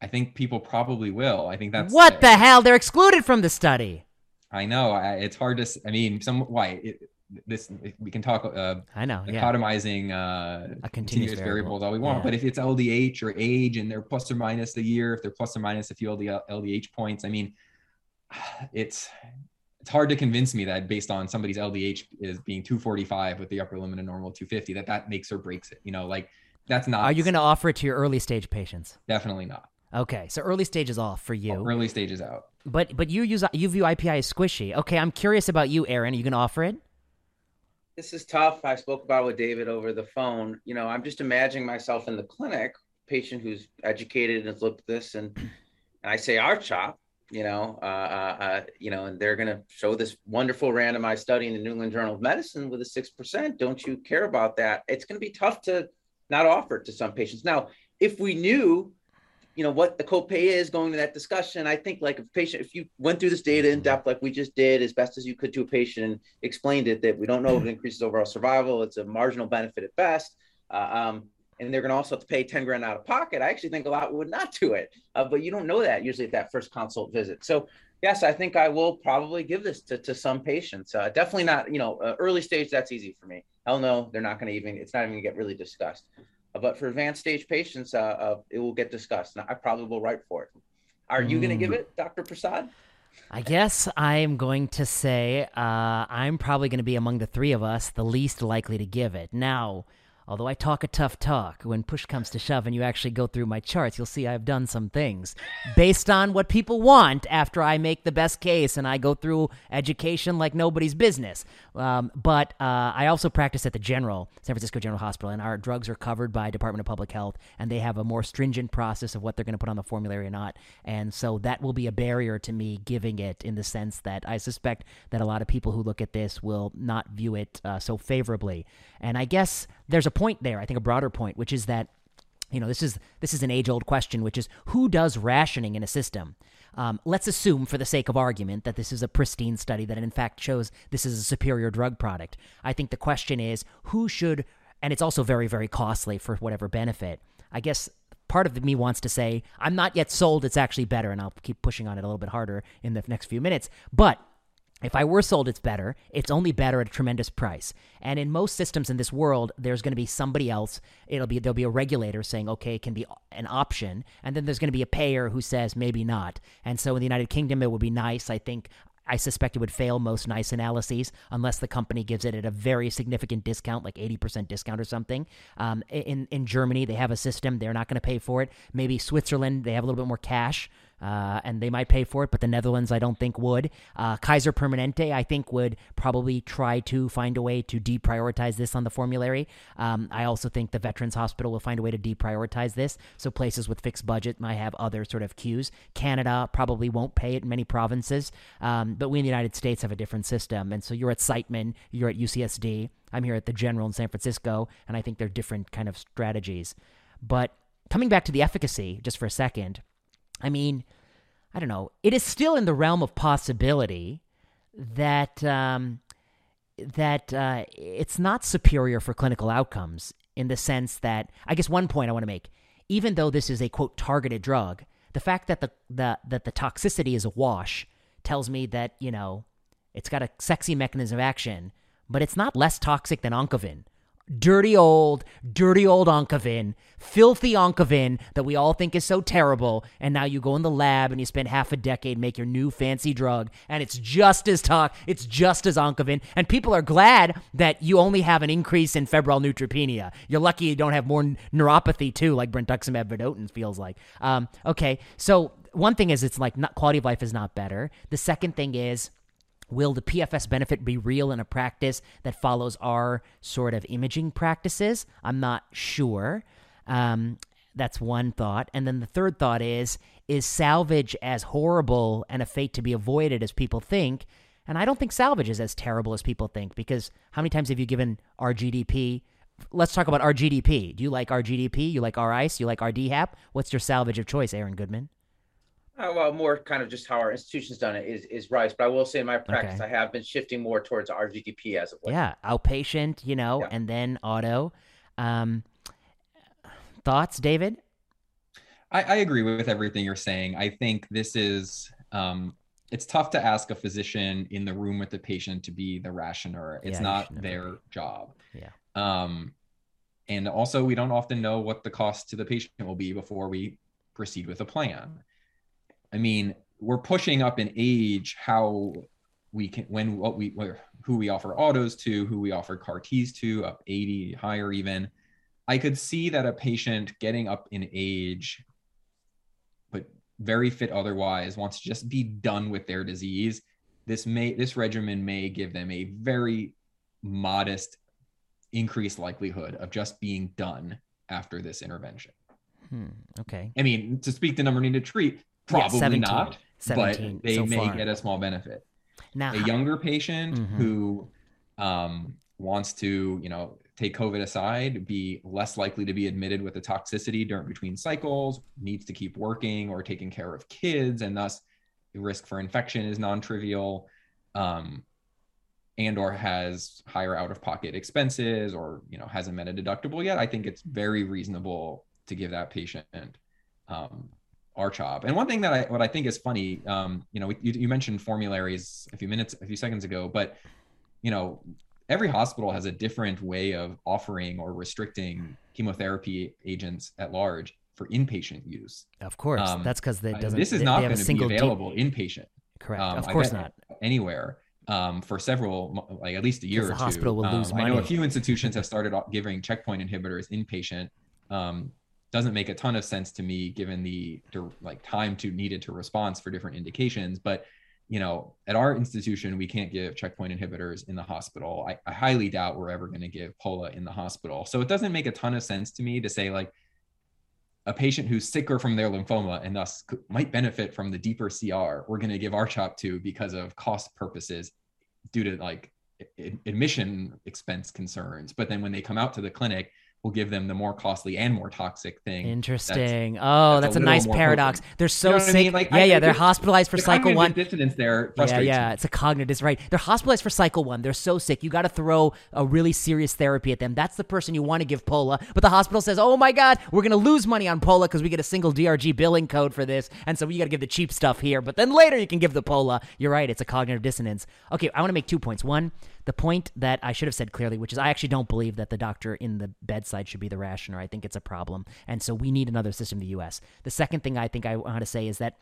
I think people probably will. I think that's what the hell. They're excluded from the study. I know. I, it's hard to. I mean, some why it, this we can talk. Uh, I know. Yeah. Dichotomizing uh, a continuous, variables variable. all we want, Yeah. but if it's LDH or age and they're plus or minus a year, if they're plus or minus a few LD, LDH points, I mean, it's it's hard to convince me that based on somebody's LDH is being 245 with the upper limit of normal 250, that that makes or breaks it. You know, like that's not. Are you going to offer it to your early stage patients? Definitely not. Okay, so early stage is off for you, Early stage is out. But but you use you view IPI as squishy. Okay, I'm curious about you, Aaron. Are you going to offer it? This is tough. I spoke about with David over the phone. You know, I'm just imagining myself in the clinic, patient who's educated and has looked at this, and and I say R-CHOP, you know, uh, uh, uh, you know, and they're going to show this wonderful randomized study in the New England Journal of Medicine with a six percent. Don't you care about that? It's going to be tough to not offer it to some patients. Now, if we knew, you know, what the copay is going to that discussion, I think like if patient, if you went through this data in depth, like we just did, as best as you could to a patient, and explained it that we don't know if it increases overall survival, it's a marginal benefit at best. Uh, um, and they're going to also have to pay 10 grand out of pocket. I actually think a lot would not do it, uh, but you don't know that usually at that first consult visit. So yes, I think I will probably give this to, to some patients. Uh, definitely not, you know, uh, early stage. That's easy for me. Hell no, they're not going to even. It's not even going to get really discussed. But for advanced stage patients, uh, uh, it will get discussed. And I probably will write for it. Are you going to give it, Dr. Prasad? I guess I'm going to say uh, I'm probably going to be among the three of us the least likely to give it. Now, although I talk a tough talk, when push comes to shove and you actually go through my charts, you'll see I've done some things based on what people want after I make the best case and I go through education like nobody's business. Um, but uh, I also practice at the General, San Francisco General Hospital, and our drugs are covered by Department of Public Health, and they have a more stringent process of what they're going to put on the formulary or not. And so that will be a barrier to me giving it in the sense that I suspect that a lot of people who look at this will not view it uh, so favorably. And I guess there's a point there, I think a broader point, which is that you know this is this is an age old question which is who does rationing in a system? Um, let's assume for the sake of argument that this is a pristine study that in fact shows this is a superior drug product. I think the question is who should and it's also very very costly for whatever benefit. I guess part of me wants to say i'm not yet sold it's actually better and i'll keep pushing on it a little bit harder in the next few minutes but if I were sold it's better, it's only better at a tremendous price. And in most systems in this world, there's going to be somebody else. It'll be there'll be a regulator saying, okay, it can be an option, and then there's going to be a payer who says maybe not. And so in the United Kingdom, it would be nice. I think I suspect it would fail most NICE analyses unless the company gives it at a very significant discount, like 80% discount or something. Um, in, in Germany, they have a system. They're not going to pay for it. Maybe Switzerland, they have a little bit more cash. Uh, and they might pay for it, but the Netherlands, I don't think would. Uh, Kaiser Permanente, I think, would probably try to find a way to deprioritize this on the formulary. Um, I also think the Veterans Hospital will find a way to deprioritize this. So places with fixed budget might have other sort of cues. Canada probably won't pay it in many provinces, um, but we in the United States have a different system. And so you're at Siteman, you're at UCSD. I'm here at the General in San Francisco, and I think they're different kind of strategies. But coming back to the efficacy, just for a second. I mean, I don't know. It is still in the realm of possibility that um, that uh, it's not superior for clinical outcomes in the sense that I guess one point I want to make, even though this is a quote targeted drug, the fact that the, the that the toxicity is a wash tells me that you know it's got a sexy mechanism of action, but it's not less toxic than Oncovin dirty old, dirty old Oncovin, filthy Oncovin that we all think is so terrible. And now you go in the lab and you spend half a decade make your new fancy drug, and it's just as toxic, it's just as Oncovin. And people are glad that you only have an increase in febrile neutropenia. You're lucky you don't have more neuropathy too, like brentuximab vedotin feels like. Um, okay, so one thing is it's like not, quality of life is not better. The second thing is Will the PFS benefit be real in a practice that follows our sort of imaging practices? I'm not sure. Um, that's one thought. And then the third thought is is salvage as horrible and a fate to be avoided as people think? And I don't think salvage is as terrible as people think because how many times have you given RGDP? Let's talk about RGDP. Do you like RGDP? You like R-ICE? You like our RDHAP? What's your salvage of choice, Aaron Goodman? Uh, well, more kind of just how our institution's done it is is rice, but I will say in my practice okay. I have been shifting more towards RGDP as of late. Yeah, outpatient, you know, yeah. and then auto. Um, thoughts, David? I, I, agree with everything you're saying. I think this is um, it's tough to ask a physician in the room with the patient to be the rationer. It's yeah, not their job. Yeah. Um, and also, we don't often know what the cost to the patient will be before we proceed with a plan. I mean, we're pushing up in age how we can when what we who we offer autos to, who we offer CAR Ts to, up 80 higher even. I could see that a patient getting up in age, but very fit otherwise, wants to just be done with their disease. This may this regimen may give them a very modest increased likelihood of just being done after this intervention. Hmm, okay. I mean, to speak the number needed to treat, Probably yeah, 17, not, 17 but they so may far. get a small benefit. Now, a younger patient mm-hmm. who um, wants to, you know, take COVID aside, be less likely to be admitted with a toxicity during between cycles, needs to keep working or taking care of kids, and thus the risk for infection is non-trivial. Um, and or has higher out-of-pocket expenses or you know hasn't met a deductible yet i think it's very reasonable to give that patient um, RCHOP. And one thing that I what I think is funny, um, you know, you, you mentioned formularies a few minutes, a few seconds ago, but you know, every hospital has a different way of offering or restricting chemotherapy agents at large for inpatient use. Of course, um, that's because they doesn't. This is not going to be available deep... inpatient. Correct. Um, of course not. Anywhere. Um, for several, like at least a year or the two. hospital will lose money. Um, I know a few institutions have started giving checkpoint inhibitors inpatient. Um, doesn't make a ton of sense to me given the like time to needed to response for different indications. But you know at our institution we can't give checkpoint inhibitors in the hospital. I, I highly doubt we're ever going to give pola in the hospital. So it doesn't make a ton of sense to me to say like a patient who's sicker from their lymphoma and thus might benefit from the deeper cr we're going to give RCHOP to because of cost purposes due to like admission expense concerns. But then when they come out to the clinic will give them the more costly and more toxic thing. Interesting. That's, oh, that's, that's a, a nice paradox. Potent. They're so you know sick. I mean? like, yeah, I, yeah, they're hospitalized for the cycle one. Dissonance there. Yeah, yeah, it's a cognitive. Right. They're hospitalized for cycle one. They're so sick. You got to throw a really serious therapy at them. That's the person you want to give Pola. But the hospital says, "Oh my God, we're going to lose money on Pola because we get a single DRG billing code for this, and so we got to give the cheap stuff here. But then later you can give the Pola. You're right. It's a cognitive dissonance. Okay, I want to make two points. One, the point that I should have said clearly, which is I actually don't believe that the doctor in the bedside should be the rationer. I think it's a problem. And so we need another system in the US. The second thing I think I want to say is that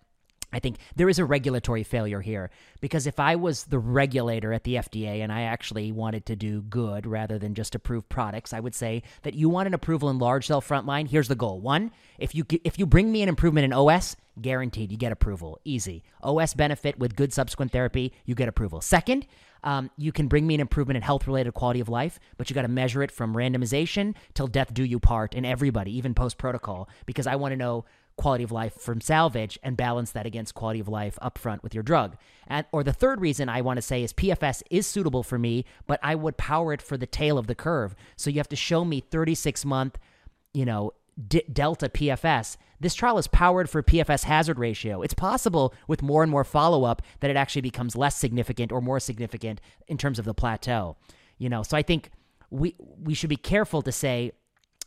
I think there is a regulatory failure here because if I was the regulator at the FDA and I actually wanted to do good rather than just approve products, I would say that you want an approval in large cell frontline. Here's the goal: one, if you if you bring me an improvement in OS, guaranteed you get approval, easy. OS benefit with good subsequent therapy, you get approval. Second, um, you can bring me an improvement in health related quality of life, but you got to measure it from randomization till death do you part in everybody, even post protocol, because I want to know quality of life from salvage and balance that against quality of life upfront with your drug. And or the third reason I want to say is PFS is suitable for me, but I would power it for the tail of the curve. So you have to show me 36 month, you know, D- delta PFS. This trial is powered for PFS hazard ratio. It's possible with more and more follow up that it actually becomes less significant or more significant in terms of the plateau. You know, so I think we we should be careful to say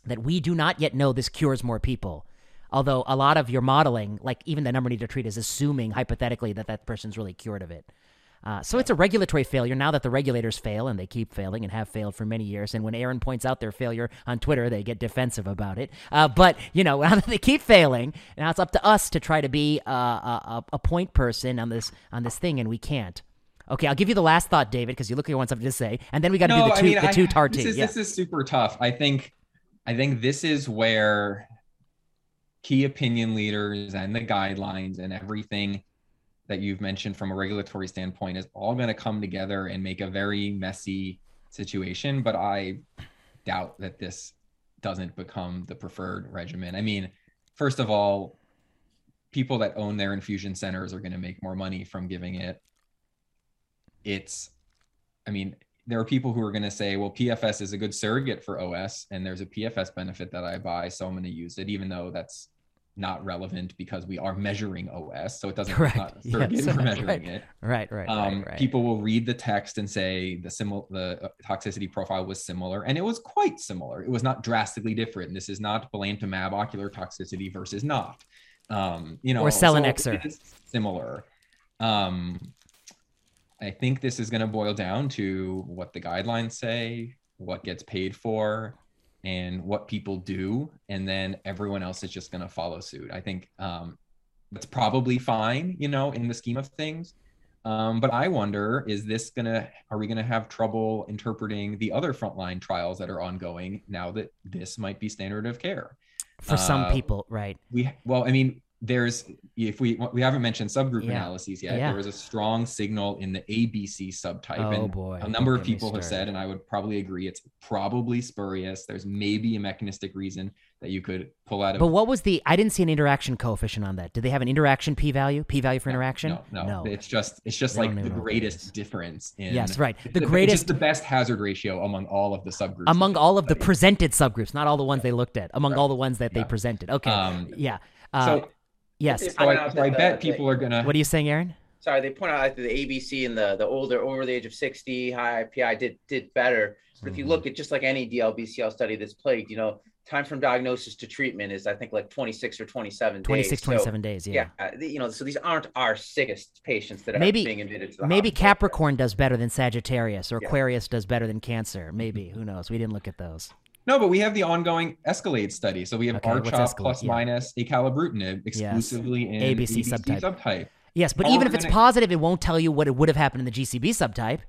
that we do not yet know this cures more people. Although a lot of your modeling, like even the number needed to treat, is assuming hypothetically that that person's really cured of it. Uh, so it's a regulatory failure now that the regulators fail and they keep failing and have failed for many years. And when Aaron points out their failure on Twitter, they get defensive about it. Uh, but you know, now that they keep failing, now it's up to us to try to be a, a, a point person on this on this thing, and we can't. Okay, I'll give you the last thought, David, because you look like you want something to say, and then we got to no, do the two I mean, the two tar this is, yeah. this is super tough. I think I think this is where key opinion leaders and the guidelines and everything that you've mentioned from a regulatory standpoint is all going to come together and make a very messy situation. But I doubt that this doesn't become the preferred regimen. I mean, first of all, people that own their infusion centers are going to make more money from giving it. It's, I mean, there are people who are going to say, well, PFS is a good surrogate for OS, and there's a PFS benefit that I buy, so I'm going to use it, even though that's not relevant because we are measuring OS, so it doesn't Correct. not Yes. for measuring Right. it. Right, right, Um, right, right. People will read the text and say the similar the uh, toxicity profile was similar, and it was quite similar. It was not drastically different. This is not belantamab ocular toxicity versus not. Um, you know, Or so selinexor. is similar. Um, I think this is going to boil down to what the guidelines say, what gets paid for, and what people do, and then everyone else is just going to follow suit. I think um, that's probably fine, you know, in the scheme of things. Um, but I wonder, is this gonna? Are we gonna have trouble interpreting the other frontline trials that are ongoing now that this might be standard of care? For some uh, people, right. we well i mean there's if we we haven't mentioned subgroup Yeah. analyses yet Yeah. there was a strong signal in the abc subtype Oh and boy. a number of people have said and i would probably agree it's probably spurious there's maybe a mechanistic reason that you could pull out of But what was the? I didn't see an interaction coefficient on that. Did they have an interaction p-value? P-value for No, interaction? no, no it's just it's just They like the even know what that greatest difference in Yes, right. The it's greatest just the best hazard ratio among all of the subgroups among all of the presented subgroups, not all the ones they looked at. Among Right. all the ones that they presented. Okay. um yeah. Uh, so, yes. They so I, so I bet the- people are gonna What are you saying, Aaron? sorry, they point out that the ABC and the the older over the age of 60 high IPI did did better. But if you Mhm. look at just like any DLBCL study that's plagued, you know, time from diagnosis to treatment is I think like 26 or 27 26, days. So, 27 days. Yeah. yeah, uh, you know, so these aren't our sickest patients that are Maybe- being admitted to the Maybe hospital. Capricorn does better than Sagittarius, or Yeah. Aquarius does better than Cancer. Maybe. Who knows? We didn't look at those. No, but we have the ongoing Escalade study. So we have Okay, R-CHOP plus Yeah. minus acalabrutinib exclusively in ABC ABC, subtype. subtype. Yes, but How even if it's gonna- positive, it won't tell you what it would have happened in the GCB subtype.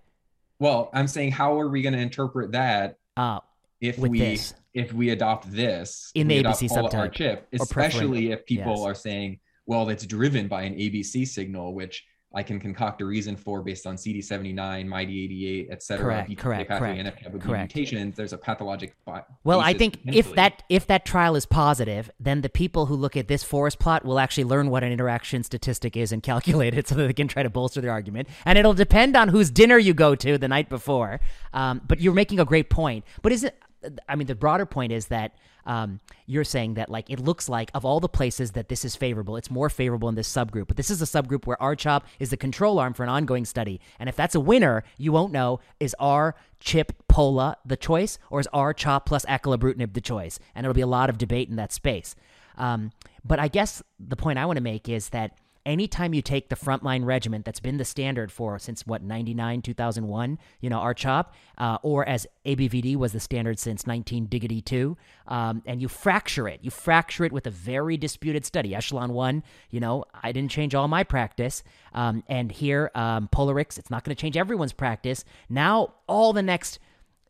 Well, I'm saying how are we going to interpret that Uh, if we this. if we adopt this In the ABC subtype, R-CHIP, especially if people yes. are saying, well, it's driven by an ABC signal, which I can concoct a reason for based on CD79, MYD88, et cetera, Correct, BTK correct, pathway, correct, correct. mutations. There's a pathologic. well, I think if that if that trial is positive, then the people who look at this forest plot will actually learn what an interaction statistic is and calculate it so that they can try to bolster their argument. And it'll depend on whose dinner you go to the night before. Um, but you're making a great point. But is it? I mean, the broader point is that um, you're saying that like it looks like of all the places that this is favorable, it's more favorable in this subgroup. But this is a subgroup where R-CHOP is the control arm for an ongoing study, and if that's a winner, you won't know is R-CHIP Pola the choice or is R-CHOP plus acalabrutinib the choice, and it'll be a lot of debate in that space. Um, but I guess the point I want to make is that anytime you take the frontline regiment that's been the standard for since what 99 2001 you know rchop uh, or as abvd was the standard since 19 diggity 2 um, and you fracture it. You fracture it with a very disputed study echelon 1 you know i didn't change all my practice um, and here um, polarix it's not going to change everyone's practice. Now all the next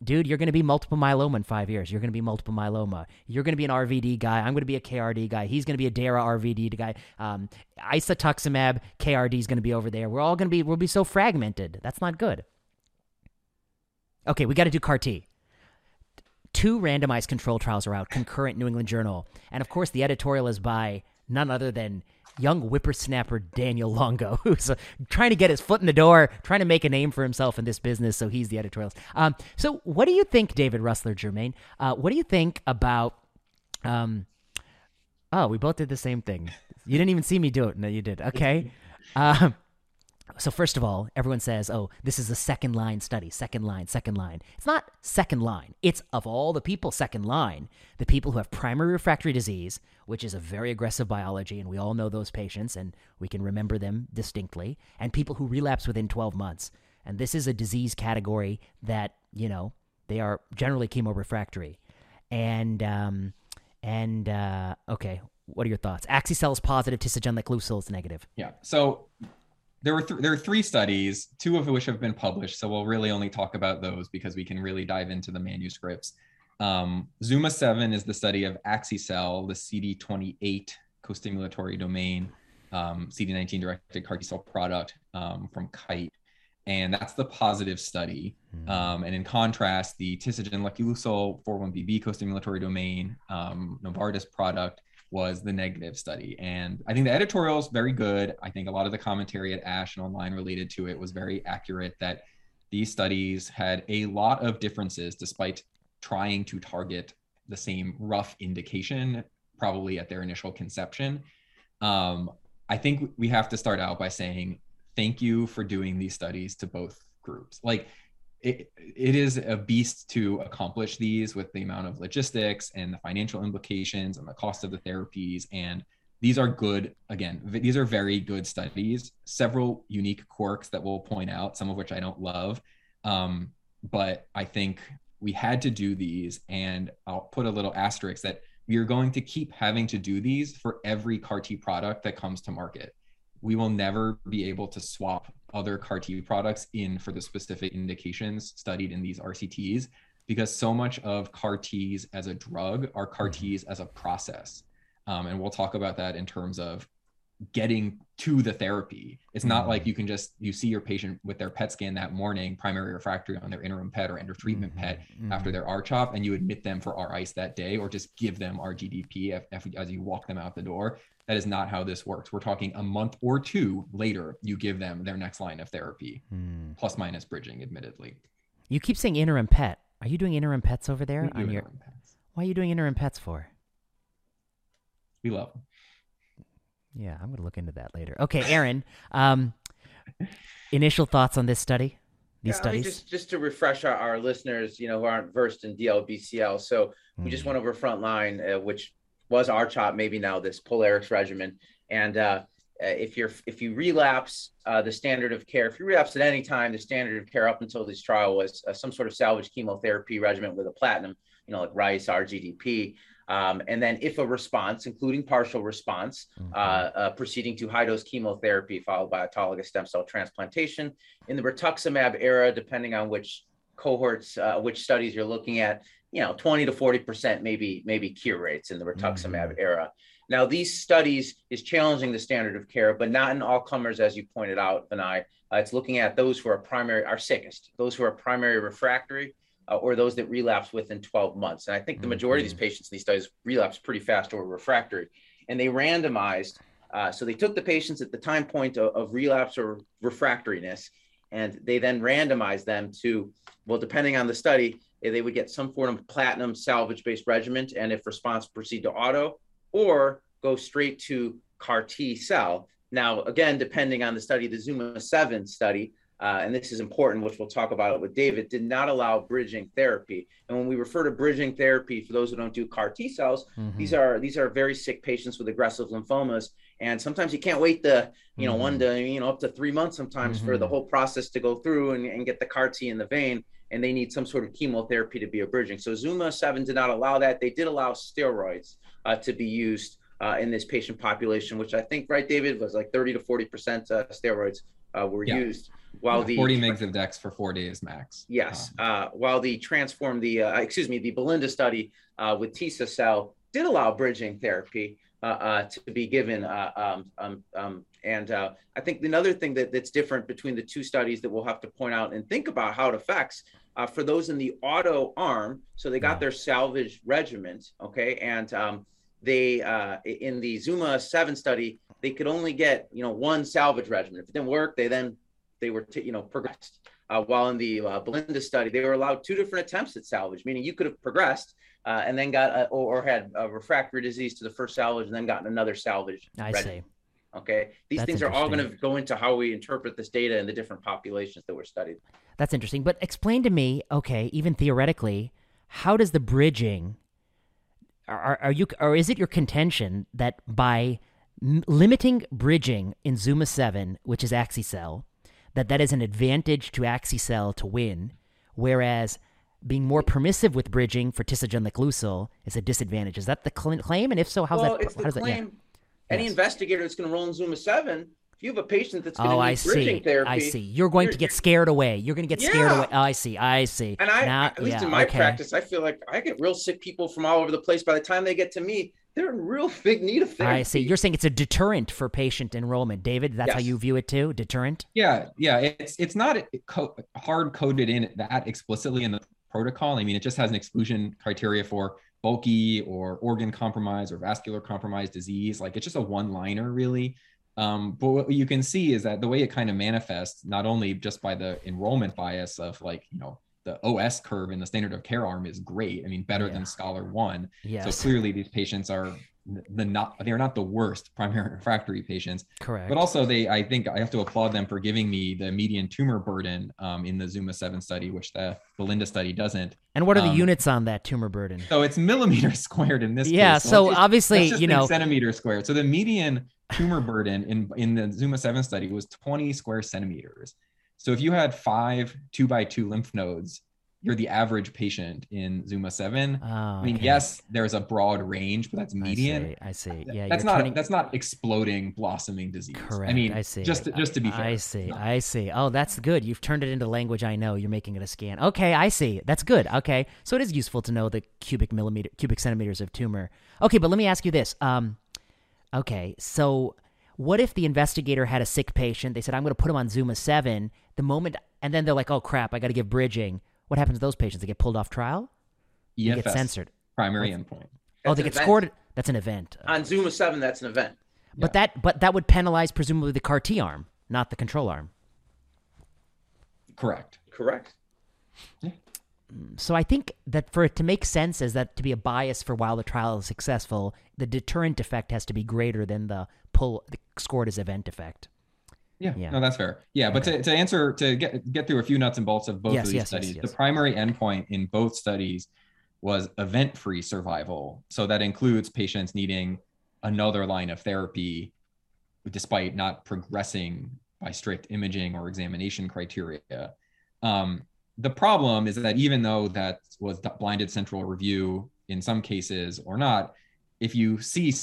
dude, you're going to be multiple myeloma in five years. You're going to be multiple myeloma. You're going to be an RVD guy. I'm going to be a KRD guy. He's going to be a DARA RVD guy. Um, isatuximab KRD is going to be over there. We're all going to be we'll be so fragmented. That's not good. Okay, we got to do CAR T. Two randomized control trials are out, concurrent New England Journal, and of course the editorial is by none other than young whippersnapper Daniel Longo, who's uh, trying to get his foot in the door, trying to make a name for himself in this business. So he's the editorialist. Um, so what do you think, David Russler Germain? Uh, what do you think about? Um, oh, we both did the same thing. You didn't even see me do it. No, you did. Okay. Um, so first of all, everyone says, "Oh, this is a second line study, second line, second line." It's not second line. It's of all the people second line, the people who have primary refractory disease, which is a very aggressive biology and we all know those patients and we can remember them distinctly, and people who relapse within 12 months. And this is a disease category that, you know, they are generally chemorefractory. And um and uh okay, what are your thoughts? axi-cel is positive, tisagenlecleucel is negative. Yeah. So there were th- there are three studies, two of which have been published. So we'll really only talk about those because we can really dive into the manuscripts. Um, Zuma seven is the study of axi-cel, the CD28 co-stimulatory domain. um, CD19 directed CAR T cell product um, from Kite. And that's the positive study. Hmm. Um, and in contrast, the tisagenlecleucel 41BB co-stimulatory domain um, Novartis product was the negative study. And I think the editorial is very good. I think a lot of the commentary at ASH and online related to it was very accurate that these studies had a lot of differences despite trying to target the same rough indication, probably at their initial conception. Um, I think we have to start out by saying thank you for doing these studies to both groups. Like it, it is a beast to accomplish these with the amount of logistics and the financial implications and the cost of the therapies. And these are good, again, these are very good studies, several unique quirks that we'll point out, some of which I don't love. Um, but I think we had to do these. And I'll put a little asterisk that we are going to keep having to do these for every CAR T product that comes to market. We will never be able to swap other CAR T products in for the specific indications studied in these RCTs because so much of CAR Ts as a drug are CAR Mm-hmm. Ts as a process. Um, and we'll talk about that in terms of getting to the therapy. It's not Mhm. like you can just you see your patient with their PET scan that morning, primary refractory on their interim PET or end of treatment Mhm. PET Mhm. after their RCHOP, and you admit them for R-ICE that day, or just give them RGDP as you walk them out the door. That is not how this works. We're talking a month or two later, you give them their next line of therapy, Hmm. plus minus bridging, admittedly. You keep saying interim pet. Are you doing interim pets over there on your? interim PETs. Why are you doing interim pets for? We love them. Yeah, I'm gonna look into that later. Okay, Aaron. Um, initial thoughts on this study? These Yeah, I mean, studies? just just to refresh our, our listeners, you know, who aren't versed in DLBCL. So we just Hmm. went over frontline, uh, which was R-CHOP, maybe now this POLARIX regimen. And uh, uh, if you're if you relapse, uh, the standard of care, if you relapse at any time, the standard of care up until this trial was uh, some sort of salvage chemotherapy regimen with a platinum, you know, like rice, RGDP. Um, and then if a response, including partial response, Mhm. uh, uh, proceeding to high dose chemotherapy followed by autologous stem cell transplantation. In the rituximab era, depending on which cohorts, uh, which studies you're looking at, you know, 20 to 40 percent maybe maybe cure rates in the rituximab era. Now, these studies is challenging the standard of care, but not in all comers, as you pointed out, Vinay. Uh, it's looking at those who are primary, are sickest, those who are primary refractory, uh, or those that relapse within 12 months. And I think the majority of these patients in these studies relapse pretty fast or refractory. And they randomized, uh, so they took the patients at the time point of, of relapse or refractoriness, and they then randomized them to, well, depending on the study, eh, they would get some form of platinum salvage based regimen. And if response proceed to auto, or go straight to CAR T cell. Now, again, depending on the study, the Zuma 7 study, uh, and this is important, which we'll talk about it with David, did not allow bridging therapy. And when we refer to bridging therapy, for those who don't do CAR T cells, Mhm. these are these are very sick patients with aggressive lymphomas, and sometimes you can't wait the you know one to you know up to three months sometimes for the Mhm. whole process to go through and, and get the CAR T in the vein, and they need some sort of chemotherapy to be a bridging. So Zuma seven did not allow that. They did allow steroids uh, to be used uh, in this patient population, which I think right, David, was like thirty to forty percent uh, steroids uh, were Yeah. used. While Yeah, the 40 megs of dex for four days max. Yes. Um, Uh, while the transform the uh, excuse me the Belinda study uh, with tisa-cel did allow bridging therapy to be given, uh, um, um, um, and uh, I think another thing that, that's different between the two studies that we'll have to point out and think about how it affects uh, for those in the auto arm. So they got their salvage regiment, okay, and um, they uh, in the Zuma seven study they could only get you know one salvage regimen. If it didn't work, they then they were t- you know progressed. Uh, while in the uh, Belinda study, they were allowed two different attempts at salvage, meaning you could have progressed uh, and then got a, or, had a refractory disease to the first salvage and then gotten another salvage. I regimen. see. Okay, these That's things are all going to go into how we interpret this data in the different populations that were studied. That's interesting. But explain to me, okay, even theoretically, how does the bridging are, are you or is it your contention that by m- limiting bridging in Zuma 7, which is axi-cel, that that is an advantage to axi-cel to win, whereas being more permissive with bridging for tisagenlecleucel is a disadvantage. Is that the cl- claim? And if so, how's well, that? it's how the does that? Yeah. claim. Any Yes. investigator that's going to roll in Zuma seven, if you have a patient that's going to Oh, need I bridging see. therapy, I see. You're going to you're- get scared away. You're going to get scared away. Oh, I see. I see. And I, Now- at least yeah, in my okay. practice, I feel like I get real sick people from all over the place. By the time they get to me, they're in real big need of therapy. I see. You're saying it's a deterrent for patient enrollment, David. That's how you view it too. Deterrent. Yeah, yeah. It's it's not co- hard coded in that explicitly in the protocol. I mean, it just has an exclusion criteria for bulky or organ compromise or vascular compromise disease. Like it's just a one liner, really. Um, but what you can see is that the way it kind of manifests, not only just by the enrollment bias of like you know the OS curve in the standard of care arm is great. I mean, better Yeah. than Scholar One. Yes. So clearly, these patients are the not they are not the worst primary refractory patients. Correct. But also, they I think I have to applaud them for giving me the median tumor burden um, in the Zuma seven study, which the Belinda study doesn't. and what are the um, units on that tumor burden? So it's millimeters squared in this. Case. Yeah, case. so it's- obviously, you know- centimeters squared. So the median tumor burden in in the Zuma seven study was 20 square centimeters. So if you had five two by two lymph nodes, you're the average patient in Zuma seven. Oh, I mean, okay. yes, there's a broad range, but that's median. I see. I see. Yeah, that's not turning- that's not exploding blossoming disease. Correct. I mean, I see. just to, just to be fair. I see. No. I see. Oh, that's good. You've turned it into language I know. You're making it a scan. Okay, I see. That's good. Okay, so it is useful to know the cubic millimeter, cubic centimeters of tumor. Okay, but let me ask you this. Um, okay, so what if the investigator had a sick patient? They said, "I'm going to put him on Zuma seven. The moment, and then they're like, "Oh crap, I got to give bridging." What happens to those patients? They get pulled off trial. They get censored. primary endpoint. oh, they get event. scored. That's an event. On Zuma 7, that's an event. But that, but that would penalize presumably the CAR T arm, not the control arm. Correct. Correct. So I think that for it to make sense as that to be a bias for while the trial is successful, the deterrent effect has to be greater than the pull the scored as event effect. Yeah, Yeah. no, that's fair. Yeah, but to, to answer to get get through a few nuts and bolts of both Yes, of these yes, studies, yes. the primary endpoint in both studies was event-free survival. So that includes patients needing another line of therapy despite not progressing by strict imaging or examination criteria. Um, the problem is that even though that was blinded central review in some cases or not, if you see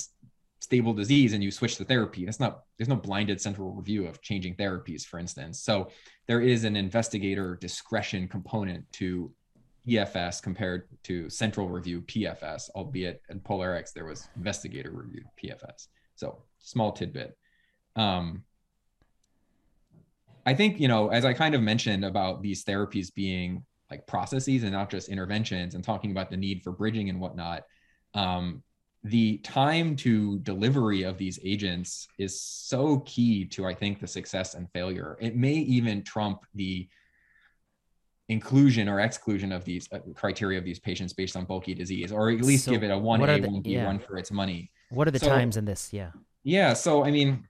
stable disease and you switch the therapy, that's not there's no blinded central review of changing therapies, for instance. So there is an investigator discretion component to EFS compared to central review PFS, albeit in POLARIX there was investigator review PFS. So small tidbit. Um, I think, you know, as I kind of mentioned about these therapies being like processes and not just interventions and talking about the need for bridging and whatnot, um, the time to delivery of these agents is so key to, I think, the success and failure. It may even trump the inclusion or exclusion of these uh, criteria of these patients based on bulky disease, or at least So give it a 1a the, 1b yeah. 1 for its money. What are the So- times in this? Yeah. Yeah. So I mean,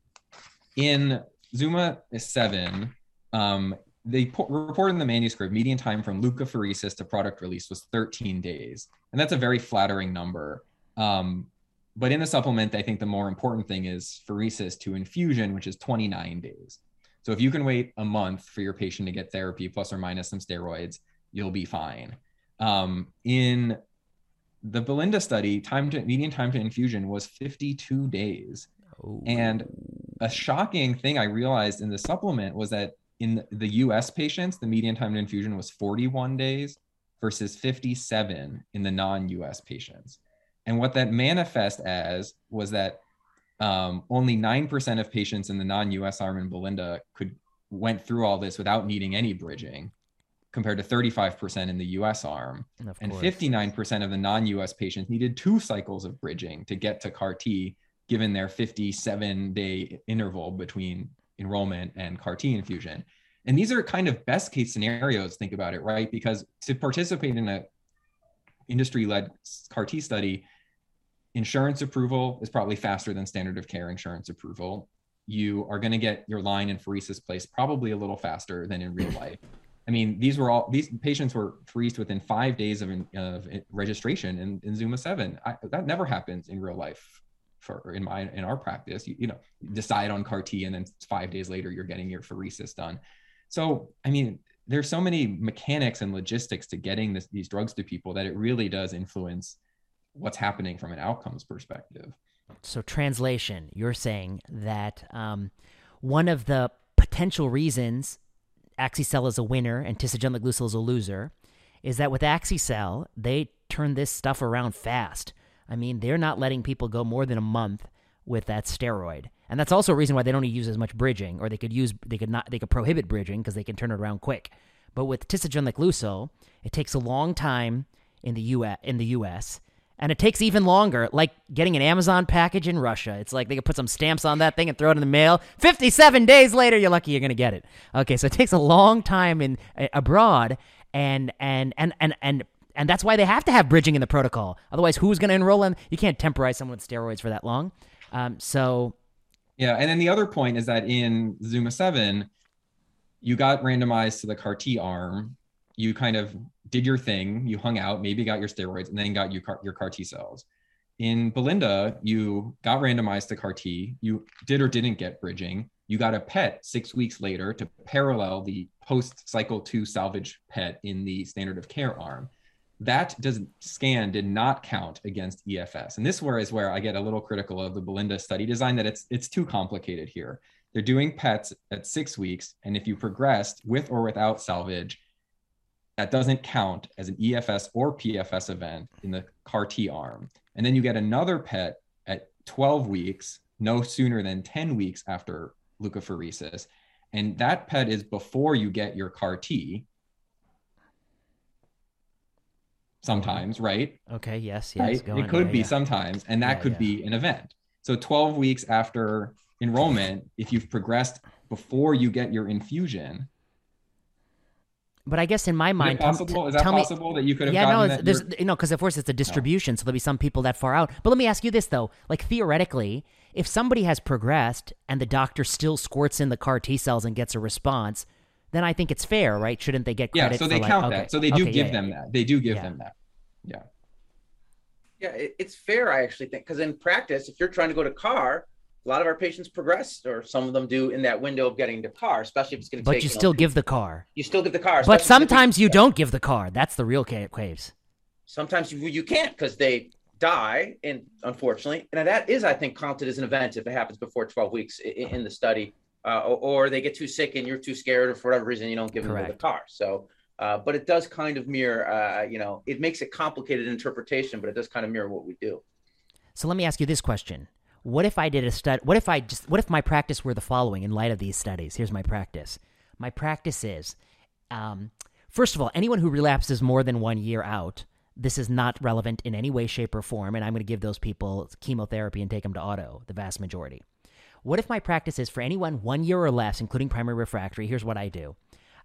in Zuma seven, um, they po- reported in the manuscript median time from leukapheresis to product release was 13 days, and that's a very flattering number. Um, but in the supplement, I think the more important thing is pheresis to infusion, which is 29 days. So if you can wait a month for your patient to get therapy plus or minus some steroids, you'll be fine. Um, in the Belinda study, time to median time to infusion was 52 days. Ooh. And a shocking thing I realized in the supplement was that in the US patients, the median time to infusion was 41 days versus 57 in the non US patients. And what that manifest as was that um, only 9% of patients in the non US arm in Belinda could went through all this without needing any bridging compared to 35% in the US arm and course. 59% of the non-US patients needed two cycles of bridging to get to CAR T given their 57 day interval between enrollment and CAR T infusion. And these are kind of best case scenarios think about it, right? Because to participate in a industry led CAR T study, insurance approval is probably faster than standard of care insurance approval. You are going to get your line and pheresis placed probably a little faster than in real life. I mean, these were all these patients were pheresed within five days of, of registration in, in Zuma seven. I, that never happens in real life. For in my in our practice, you, you know, decide on CAR T and then five days later you're getting your pheresis done. So I mean, there's so many mechanics and logistics to getting this, these drugs to people that it really does influence what's happening from an outcomes perspective. So, translation, you're saying that um, one of the potential reasons axi-cel is a winner and tisagenlecleucel is a loser is that with axi-cel, they turn this stuff around fast. I mean, they're not letting people go more than a month with that steroid. And that's also a reason why they don't use as much bridging, or they could use they could not they could prohibit bridging because they can turn it around quick. But with tisagenlecleucel, it takes a long time in the U in the US and it takes even longer. Like getting an amazon package in russia it's like they can put some stamps on that thing and throw it in the mail. 57 days later you're lucky you're going to get it. Okay so it takes a long time in uh, abroad and and and and and and that's why they have to have bridging in the protocol. Otherwise who's going to enroll them you can't temporize someone with steroids for that long. Um, so yeah and then the other point is that in zuma 7 you got randomized to the CAR T arm you kind of did your thing, you hung out, maybe got your steroids, and then got your CAR, your CAR T cells. In Belinda, you got randomized to CAR T, you did or didn't get bridging. You got a PET six weeks later to parallel the post cycle two salvage PET in the standard of care arm. That doesn't scan did not count against EFS. And this where is where I get a little critical of the Belinda study design that it's it's too complicated here. They're doing PETs at six weeks, and if you progressed with or without salvage, that doesn't count as an EFS or PFS event in the CAR T arm. And then you get another PET at 12 weeks, no sooner than 10 weeks after leukapheresis. And that PET is before you get your CAR T. Sometimes, right? Okay, yes, yes. Right? It could yeah, be yeah. sometimes, and that yeah, could be an event. So 12 weeks after enrollment, if you've progressed before you get your infusion, but I guess in my mind, is possible? Is that possible me, that you could have? Yeah, no, there's you know because of course it's a distribution, no. so there'll be some people that far out. But let me ask you this though: like theoretically, if somebody has progressed and the doctor still squirts in the CAR T cells and gets a response, then I think it's fair, right? Shouldn't they get credit? Yeah, so they count like, that. Okay. So they do okay, give yeah, them yeah. that. They do give them that. Yeah. Yeah, it's fair. I actually think because in practice, if you're trying to go to CAR, a lot of our patients progress, or some of them do in that window of getting the CAR, especially if it's going to but take. But you still know, give the CAR. You still give the CAR. But sometimes you don't give the CAR. That's the real case. Sometimes you, you can't because they die, and unfortunately, and that is, I think, counted as an event if it happens before 12 weeks in, in the study, uh, or, or, they get too sick and you're too scared, or for whatever reason you don't give Correct. them the CAR. So. Uh, but it does kind of mirror, uh, you know, it makes it complicated interpretation, but it does kind of mirror what we do. So let me ask you this question what if I did a study? What if I just, what if my practice were the following in light of these studies? Here's my practice. My practice is, um, first of all, anyone who relapses more than one year out, this is not relevant in any way, shape, or form, and I'm going to give those people chemotherapy and take them to auto, the vast majority. What if my practice is for anyone one year or less, including primary refractory? Here's what I do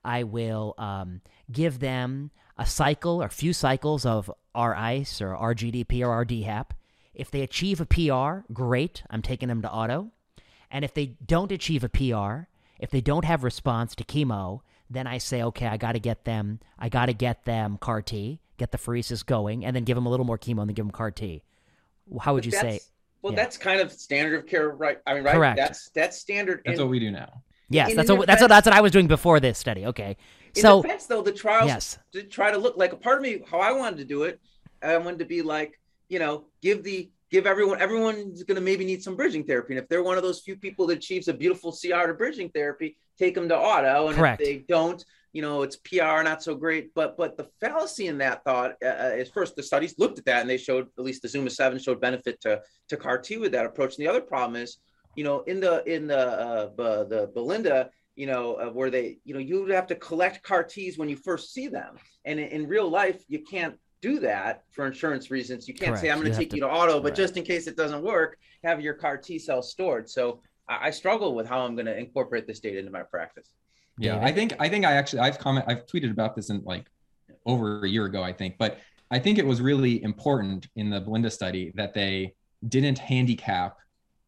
I will um, give them a cycle or few cycles of R-ICE or R-GDP or R-DHAP if they achieve a PR, great. I'm taking them to auto. And if they don't achieve a PR, if they don't have response to chemo, then I say, okay, I got to get them, I got to get them CAR T, get the pheresis going, and then give them a little more chemo and then give them CAR T. How would you say? Well, yeah. that's kind of standard of care, right? I mean, right? Correct. That's that's standard. That's in, what we do now. Yes, that's what that's what that's what I was doing before this study. Okay, so defense, though the trials yes. to try to look like a part of me how I wanted to do it. I wanted to be like you know, give the give everyone everyone's going to maybe need some bridging therapy and if they're one of those few people that achieves a beautiful cr to bridging therapy take them to auto and Correct. if they don't you know it's pr not so great but but the fallacy in that thought uh, uh is first the studies looked at that and they showed at least the zuma 7 showed benefit to to car t with that approach and the other problem is you know in the in the uh, the belinda you know uh, where they you know you would have to collect car t's when you first see them and in, in real life you can't do that for insurance reasons. You can't Correct. say, I'm going to take you to auto, but just in case it doesn't work, have your CAR T cells stored. So I, I struggle with how I'm going to incorporate this data into my practice. Yeah, I think I think I actually I've comment I've tweeted about this in like over a year ago, I think, but I think it was really important in the Belinda study that they didn't handicap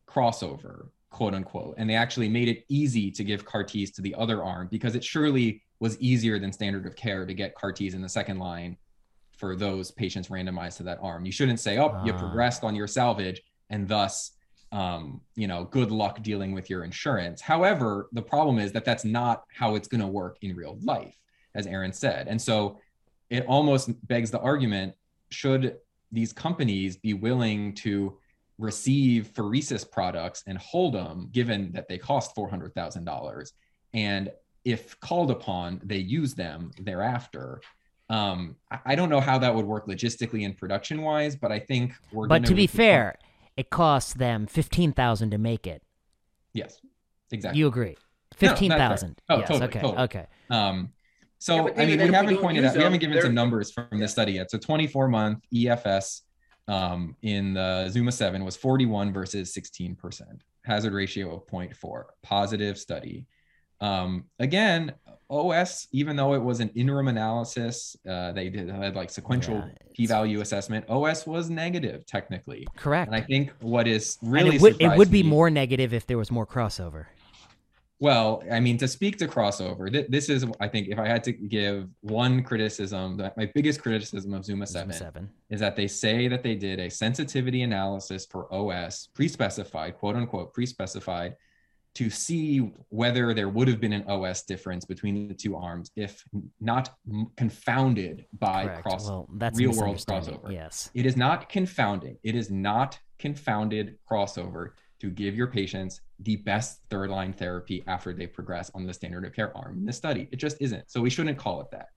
crossover, quote unquote, and they actually made it easy to give CAR Ts to the other arm because it surely was easier than standard of care to get CAR Ts in the second line for those patients randomized to that arm. You shouldn't say, "Oh, you ah. progressed on your salvage," and thus, um, you know, good luck dealing with your insurance. However, the problem is that that's not how it's going to work in real life, as Aaron said, and so it almost begs the argument: should these companies be willing to receive pheresis products and hold them, given that they cost four hundred thousand dollars, and if called upon, they use them thereafter Um, I, don't know how that would work logistically and production wise, but I think we're. But to be fair, it costs them fifteen thousand to make it. yes, exactly. You agree? No. Fifteen thousand. Oh, yes. totally, okay. totally. Okay. Um, so Yeah, I mean, then we haven't don't pointed use out, we haven't given they're- some numbers from this study yet. So 24 month EFS um, in the Zuma 7 was 41 versus 16%, hazard ratio of 0.4, positive study. Um, again, OS, even though it was an interim analysis, uh, they did had like sequential Yeah, p-value assessment. OS was negative technically, Correct. and I think what is And really it would it would be me- more negative if there was more crossover. well, I mean, to speak to crossover, th- this is, I think, if I had to give one criticism, that my biggest criticism of Zuma 7, Zuma seven. is that they say that they did a sensitivity analysis for OS, pre specified, quote unquote, pre specified, to see whether there would have been an OS difference between the two arms if not confounded by Correct. cross. well, that's real world crossover. Yes. It is not confounding. It is not confounded crossover to give your patients the best third line therapy after they progress on the standard of care arm in the study. It just isn't. So we shouldn't call it that.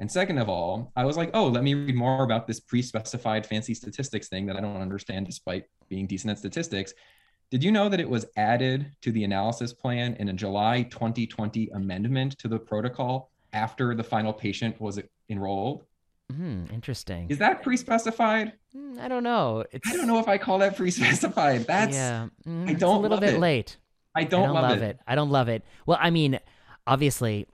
And second of all, I was like, oh, let me read more about this pre specified fancy statistics thing that I don't understand despite being decent at statistics. Did you know that it was added to the analysis plan in a July 2020 amendment to the protocol after the final patient was enrolled? Hmm. Interesting. Is that pre specified? Hmm, I don't know. It's. I don't know if I call that pre-specified. That's yeah. mm, I don't a little bit it. late. I don't, I don't love, love, it. I don't love it. Well, I mean, obviously,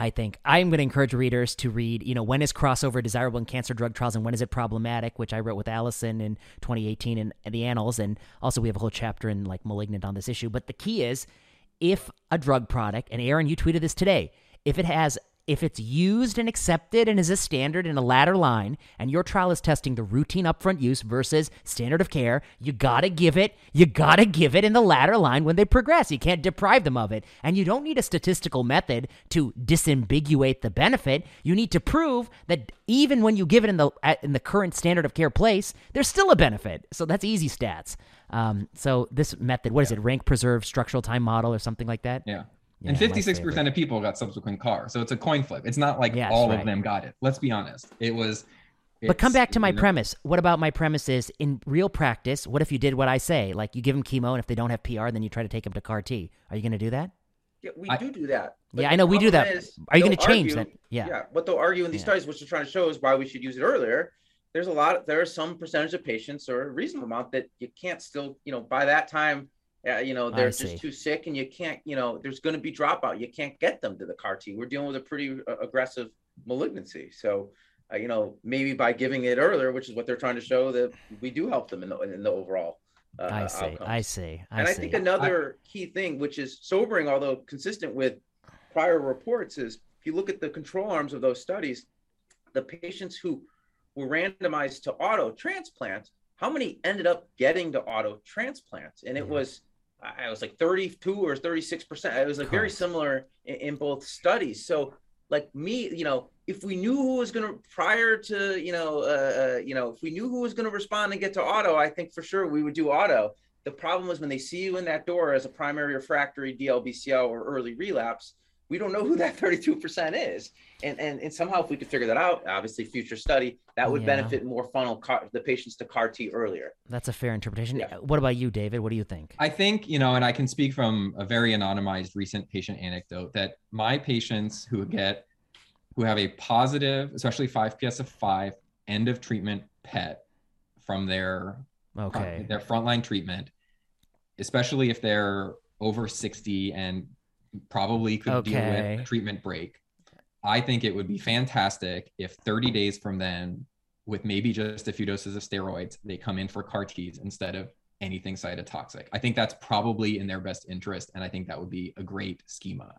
I think I'm going to encourage readers to read, you know, when is crossover desirable in cancer drug trials and when is it problematic, which I wrote with Allison in 2018 in, in the Annals. And also, we have a whole chapter in like Malignant on this issue. But the key is if a drug product, and Aaron, you tweeted this today, if it has if it's used and accepted and is a standard in a ladder line, and your trial is testing the routine upfront use versus standard of care, you gotta give it, you gotta give it in the ladder line when they progress. You can't deprive them of it. And you don't need a statistical method to disambiguate the benefit. You need to prove that even when you give it in the in the current standard of care place, there's still a benefit. So that's easy stats. Um, so this method, what is it? Rank preserved structural time model or something like that? Yeah. Yeah, and 56% of people got subsequent CAR. So it's a coin flip. It's not like Yes, all right. of them got it. Let's be honest. It was But come back to my you know, premise. What about my premise is in real practice, what if you did what I say? Like you give them chemo, and if they don't have PR, then you try to take them to CAR T. Are you going to do that? Yeah, we I- do do that. But Yeah, I know we do problem that. is Are you going to change argue- that? Yeah. Yeah, what they'll argue in these Yeah. studies, which they're trying to show is why we should use it earlier. There's a lot. There are some percentage of patients, or a reasonable amount, that you can't still, you know, by that time, uh, you know, they're just too sick, and you can't, you know, there's going to be dropout. You can't get them to the CAR T. We're dealing with a pretty uh, aggressive malignancy, so. Uh, you know, maybe by giving it earlier, which is what they're trying to show, that we do help them in the in the overall. Uh, I see. outcomes. I see. I and I see. think another key thing, which is sobering, although consistent with prior reports, is if you look at the control arms of those studies, the patients who were randomized to auto transplant, how many ended up getting to auto transplant? And it Yeah. was, I was like 32 or 36 percent. It was like very similar in, in both studies. So, like me, you know, if we knew who was going to prior to, you know, uh, uh, you know, if we knew who was going to respond and get to auto, I think for sure we would do auto. The problem is when they see you in that door as a primary refractory DLBCL or early relapse, we don't know who that 32% is. And, and, and somehow if we could figure that out, obviously future study, that would Yeah. benefit more funnel car, the patients to CAR T earlier. That's a fair interpretation. Yeah. What about you, David? What do you think? I think, you know, and I can speak from a very anonymized recent patient anecdote that my patients who get, who have a positive, especially 5PS of 5 end of treatment PET from their Okay. their frontline treatment, especially if they're over 60 and probably could deal with a treatment break. I think it would be fantastic if 30 days from then, with maybe just a few doses of steroids, they come in for CAR Ts instead of anything cytotoxic. I think that's probably in their best interest. And I think that would be a great schema.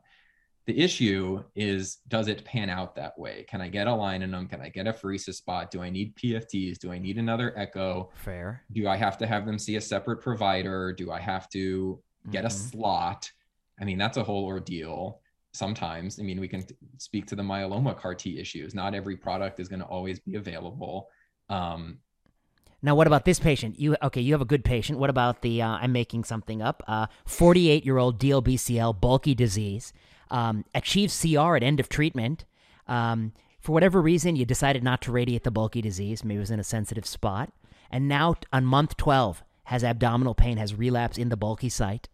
The issue is, does it pan out that way? Can I get a line in them? Can I get a pheresis spot? Do I need PFTs? Do I need another echo? Fair. do I have to have them see a separate provider? Do I have to get a Mhm. slot? I mean, that's a whole ordeal sometimes. I mean, we can speak to the myeloma CAR T issues. Not every product is going to always be available. Um, Now, what about this patient? You okay? You have a good patient. What about the? Uh, I'm making something up. Uh, 48 year old DLBCL, bulky disease, um, achieves CR at end of treatment. Um, for whatever reason, you decided not to radiate the bulky disease. Maybe it was in a sensitive spot. And now on month 12, has abdominal pain, has relapse in the bulky site.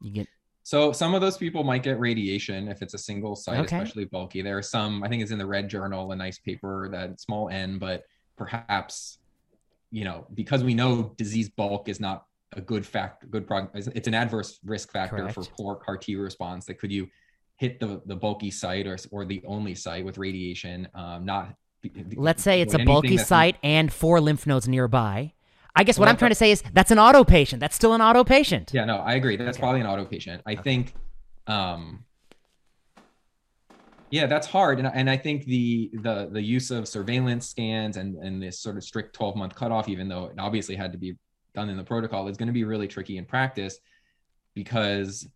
You get so some of those people might get radiation if it's a single site, Okay. especially bulky. There are some, I think it's in the red journal, a nice paper that small n, but perhaps, you know, because we know disease bulk is not a good fact, good prog, it's- an adverse risk factor for poor CAR T response. That could you hit the the bulky site or or the only site with radiation, um, not. Let's say it's a bulky site and four lymph nodes nearby. I guess what Well, I'm trying to say is that's an auto patient. That's still an auto patient. Yeah, no, I agree. That's Okay. probably an auto patient. I think, um, yeah, that's hard, and and I think the the the use of surveillance scans and and this sort of strict 12 month cutoff, even though it obviously had to be done in the protocol, is going to be really tricky in practice because.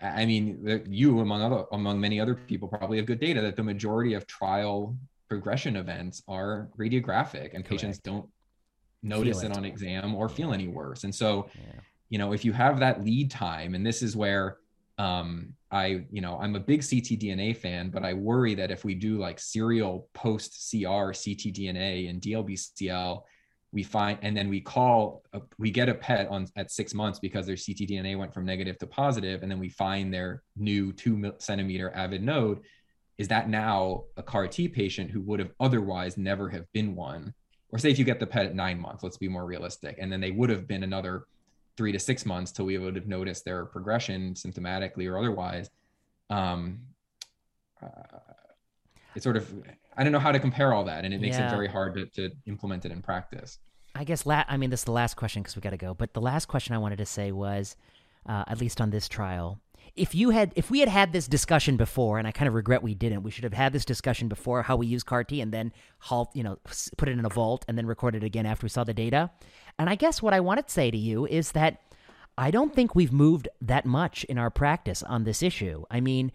I I mean, you among other among many other people probably have good data that the majority of trial progression events are radiographic, and patients don't notice it it. on exam or feel any worse. And so, Yeah. you know, if you have that lead time, and this is where um, I, you know, I'm a big ctDNA fan, but I worry that if we do like serial post CR ctDNA and DLBCL, we find, and then we call, a, we get a PET on at six months because their ctDNA went from negative to positive, and then we find their new two centimeter avid node. Is that now a CAR T patient who would have otherwise never have been one? Or say if you get the PET at nine months, let's be more realistic, and then they would have been another three to six months till we would have noticed their progression symptomatically or otherwise. Um, uh, it's sort of I don't know how to compare all that, and it makes Yeah. it very hard to, to implement it in practice. I guess la- I mean this is the last question because we got to go. But the last question I wanted to say was, uh, at least on this trial, if you had if we had had this discussion before, and I kind of regret we didn't, we should have had this discussion before how we use CAR T and then halt, you know, put it in a vault and then record it again after we saw the data. And I guess what I want to say to you is that I don't think we've moved that much in our practice on this issue. I mean,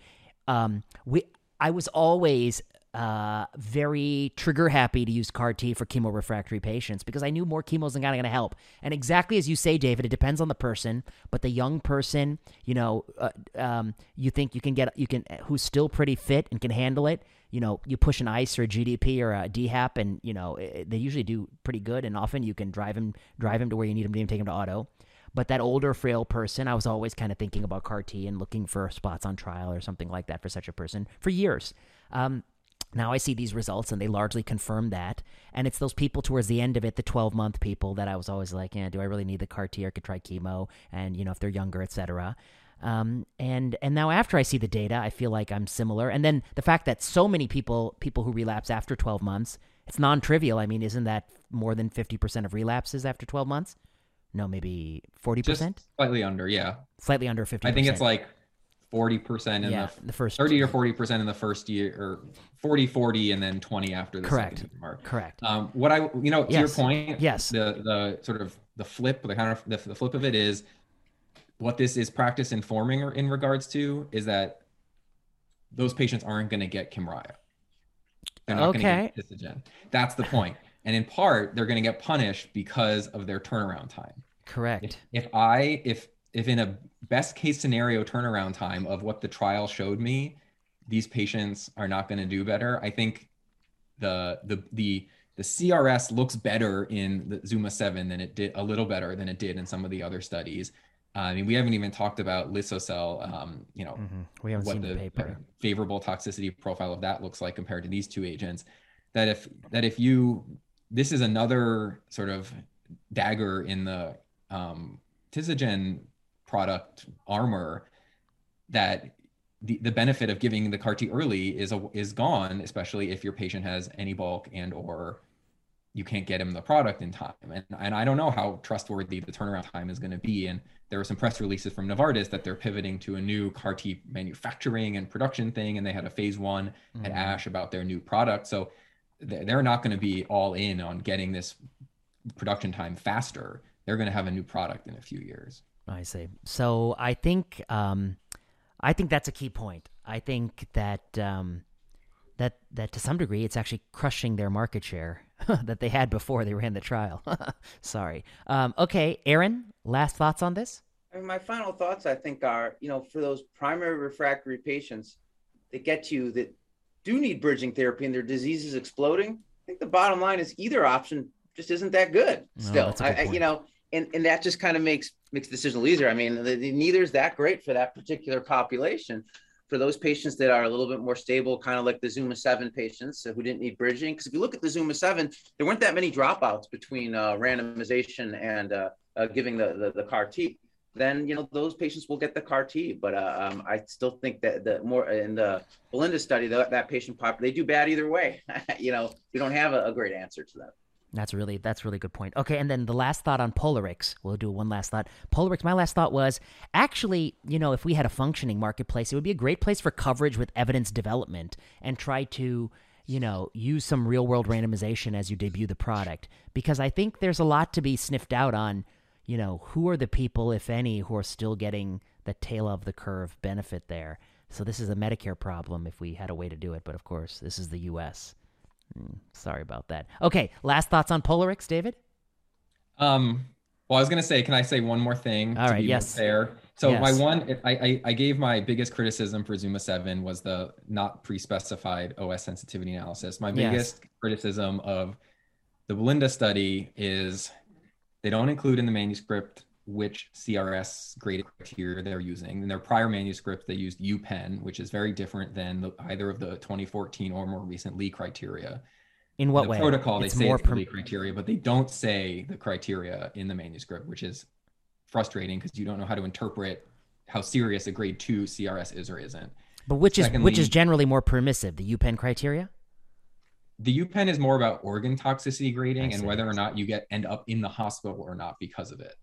um, we I was always uh, very trigger happy to use CAR T for chemo refractory patients because I knew more chemo isn't going to help. And exactly as you say, David, it depends on the person. But the young person, you know, uh, um, you think you can get you can who's still pretty fit and can handle it. You know, you push an ICE or a GDP or a DHAP, and you know eh, they usually do pretty good. And often you can drive him drive him to where you need him to take him to auto. But that older, frail person, I was always kind of thinking about CAR T and looking for spots on trial or something like that for such a person for years. Um, now I see these results and they largely confirm that. And it's those people towards the end of it, the 12 month people that I was always like, yeah, do I really need the CAR T or could try chemo? And, you know, if they're younger, et cetera. Um, and and now after I see the data, I feel like I'm similar. And then the fact that so many people people who relapse after 12 months, it's non-trivial. I mean, isn't that more than 50% of relapses after 12 months? No, maybe 40%? Just slightly under, yeah. Slightly under 50%. I think it's like 40% in yeah, the the first 30 or 40% in the first year or 40 40 and then 20 after the Correct. mark. correct. Um, what I, you know, to your point, Yes. the the sort of the flip, the kind of the, the flip of it is what this is practice informing or in regards to is that those patients aren't going to get Kymriah. They're not Okay. going to get. That's the point. And in part, they're going to get punished because of their turnaround time. Correct. If, if I if if in a best case scenario turnaround time of what the trial showed me, these patients are not going to do better. I think the the the the CRS looks better in the Zuma 7 than it did a little better than it did in some of the other studies. Uh, I mean, we haven't even talked about liso-cel, um, you know, hmm We haven't what seen the the paper. favorable toxicity profile of that looks like compared to these two agents. That if that if you this is another sort of dagger in the um, Tisagen product armor that the, the benefit of giving the CAR T early is a, is gone, especially if your patient has any bulk and or you can't get him the product in time. And, and I don't know how trustworthy the turnaround time is going to be. And there were some press releases from Novartis that they're pivoting to a new CAR T manufacturing and production thing. And they had a phase one at Mhm. ASH about their new product. So th- they're not going to be all in on getting this production time faster. They're going to have a new product in a few years. I see. So I think um, I think that's a key point. I think that um, that that to some degree it's actually crushing their market share that they had before they ran the trial. Sorry. Um, okay, Aaron. Last thoughts on this? I mean, my final thoughts, I think, are you know, for those primary refractory patients that get to you that do need bridging therapy and their disease is exploding, I think the bottom line is either option just isn't that good. Still, no, I, I, you know, and and that just kind of makes makes the decision easier. I mean, the, the, neither is that great for that particular population. For those patients that are a little bit more stable, kind of like the Zuma 7 patients who didn't need bridging, because if you look at the Zuma 7, there weren't that many dropouts between uh, randomization and uh, uh, giving the, the, the CAR T then you know those patients will get the CAR T. But uh, um, I still think that the more in the Belinda study, that, that patient pop they do bad either way. you know, we don't have a, a, great answer to that. That's really that's really good point. Okay, and then the last thought on Polarix. We'll do one last thought. Polarix. My last thought was actually, you know, if we had a functioning marketplace, it would be a great place for coverage with evidence development and try to you know, use some real world randomization as you debut the product because I think there's a lot to be sniffed out on you know, who are the people, if any, who are still getting the tail of the curve benefit there? So this is a Medicare problem if we had a way to do it, but of course, this is the U.S. Mm, sorry about that. Okay, last thoughts on Polarix, David? Um, well, I was gonna say, can I say one more thing? All right. Yes. Fair. So yes. my one, I, I, I gave my biggest criticism for Zuma Seven was the not pre-specified OS sensitivity analysis. My biggest yes. criticism of the Belinda study is they don't include in the manuscript which CRS graded criteria they're using. In their prior manuscript, they used UPenn, which is very different than the, either of the 2014 or more recent Lee criteria. In what the way? Protocol, it's they say it's the Lee criteria, but they don't say the criteria in the manuscript, which is frustrating because you don't know how to interpret how serious a grade two CRS is or isn't. But which Secondly, is which is generally more permissive, the UPenn criteria? the UPenn is more about organ toxicity grading and whether or not you get end up in the hospital or not because of it.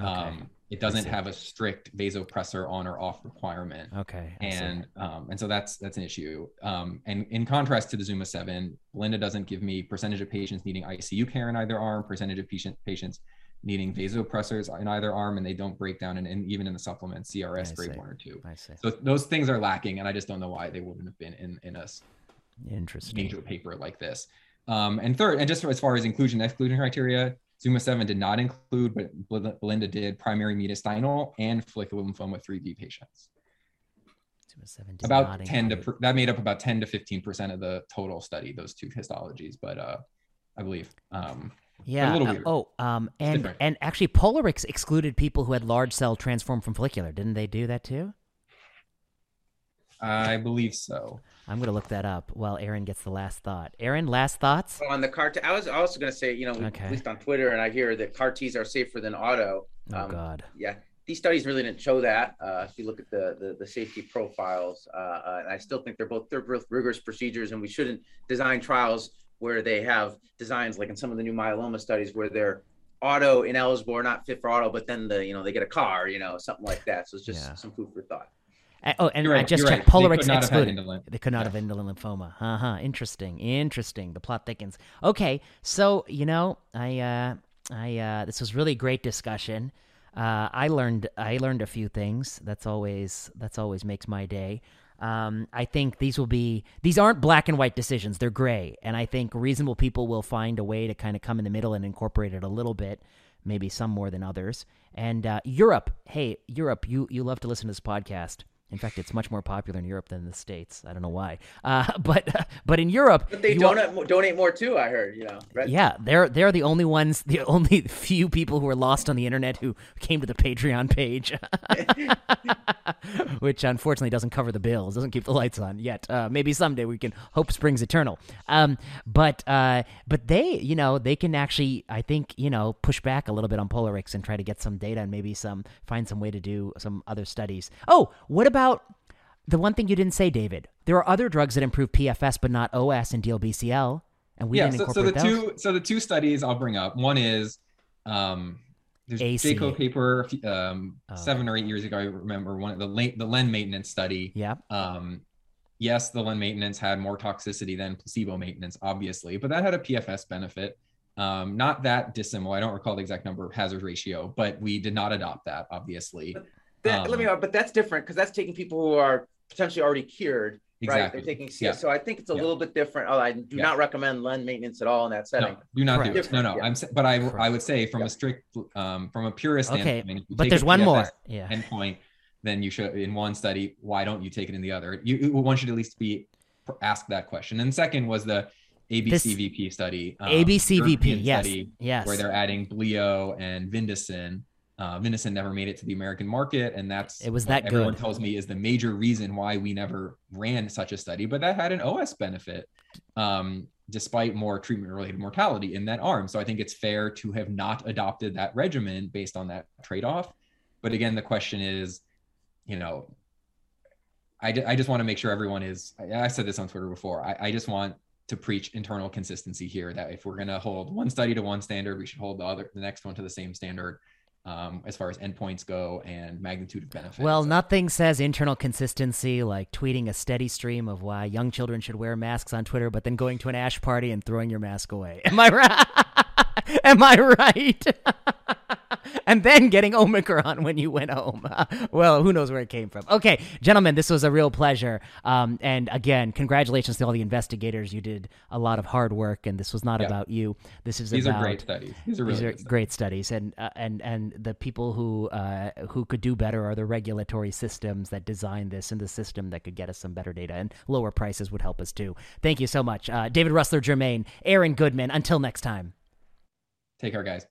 Okay. Um, it doesn't have a strict vasopressor on or off requirement. Okay. And um, and so that's that's an issue. Um, and in contrast to the Zuma seven, Linda doesn't give me percentage of patients needing ICU care in either arm, percentage of patient patients needing vasopressors in either arm, and they don't break down and, and even in the supplement CRS grade one or two. I see. So those things are lacking, and I just don't know why they wouldn't have been in in us Interesting. major paper like this. Um, and third, and just as far as inclusion exclusion criteria, Zuma 7 did not include, but Belinda did primary mediastinal and follicular lymphoma 3B patients. Zuma 7 about 10 include. to that made up about 10 to 15 percent of the total study, those two histologies, but uh, I believe. Um, yeah. Uh, oh, um, and and actually, Polarix excluded people who had large cell transformed from follicular. Didn't they do that too? I believe so. I'm going to look that up while Aaron gets the last thought. Aaron, last thoughts? on the CAR T, I was also going to say, you know, okay. at least on Twitter, and I hear that CAR Ts are safer than auto. Oh, um, God. Yeah. These studies really didn't show that. Uh, if you look at the the, the safety profiles, uh, uh, and I still think they're both they're both rigorous procedures, and we shouldn't design trials where they have designs like in some of the new myeloma studies where they're auto ineligible or not fit for auto, but then the you know they get a CAR, you know, something like that. So it's just yeah. some food for thought. Uh, oh, and right, I just checked. Right. Polarix they excluded. They could not have indolent lymphoma. Uh huh. Interesting. Interesting. The plot thickens. Okay, so you know, I, uh, I, uh, this was really great discussion. Uh, I learned, I learned a few things. That's always, that's always makes my day. Um, I think these will be, these aren't black and white decisions. They're gray, and I think reasonable people will find a way to kind of come in the middle and incorporate it a little bit maybe some more than others. And uh, Europe, hey, Europe, you you love to listen to this podcast. In fact, it's much more popular in Europe than the states. I don't know why, uh, but uh, but in Europe, but they donate are, donate more too. I heard, you know. Right? Yeah, they're they're the only ones, the only few people who are lost on the internet who came to the Patreon page, which unfortunately doesn't cover the bills, doesn't keep the lights on yet. Uh, maybe someday we can hope springs eternal. Um, but uh, but they, you know, they can actually, I think, you know, push back a little bit on Polarix and try to get some data and maybe some find some way to do some other studies. Oh, what about about the one thing you didn't say, David? There are other drugs that improve PFS but not OS and DLBCL, and we yeah, didn't so, incorporate so the those. two so the two studies I'll bring up. One is um, there's AC. JCO paper um, oh. seven or eight years ago. I remember one of the late the Len maintenance study. Yeah. Um, yes, the Len maintenance had more toxicity than placebo maintenance, obviously, but that had a PFS benefit. Um, not that dissimilar. I don't recall the exact number of hazard ratio, but we did not adopt that, obviously. That, um, let me, um, but that's different because that's taking people who are potentially already cured. Exactly. Right, they're taking Yeah. So I think it's a yeah. little bit different. Oh, I do yeah. not recommend Len maintenance at all in that setting. No, do not Correct. do it. No, no. I'm, but I, I would say from a strict, um, from a purist okay. standpoint, but there's one more. Yeah. Endpoint, then you should in one study. Why don't you take it in the other? You, one should at least be ask that question. And second was the ABCVP this, study. Um, ABCVP, yes, study yes, where they're adding Bleo and Vindesine. Uh, Vindesine never made it to the American market, and that's it was that everyone good. tells me is the major reason why we never ran such a study. But that had an OS benefit, um, despite more treatment-related mortality in that arm. So I think it's fair to have not adopted that regimen based on that trade-off. But again, the question is, you know, I, d- I just want to make sure everyone is. I, I said this on Twitter before. I, I just want to preach internal consistency here. That if we're going to hold one study to one standard, we should hold the other, the next one to the same standard um, as far as endpoints go and magnitude of benefit. Well, so. nothing says internal consistency like tweeting a steady stream of why young children should wear masks on Twitter, but then going to an ash party and throwing your mask away. Am I right? Am I right? and then getting Omicron when you went home. well, who knows where it came from. Okay, gentlemen, this was a real pleasure. Um, and again, congratulations to all the investigators. You did a lot of hard work, and this was not yeah. about you. This is these about, are great studies. These are really these are great studies, and uh, and and the people who uh, who could do better are the regulatory systems that design this, and the system that could get us some better data and lower prices would help us too. Thank you so much, uh, David Russler Germain, Aaron Goodman. Until next time. Take care, guys.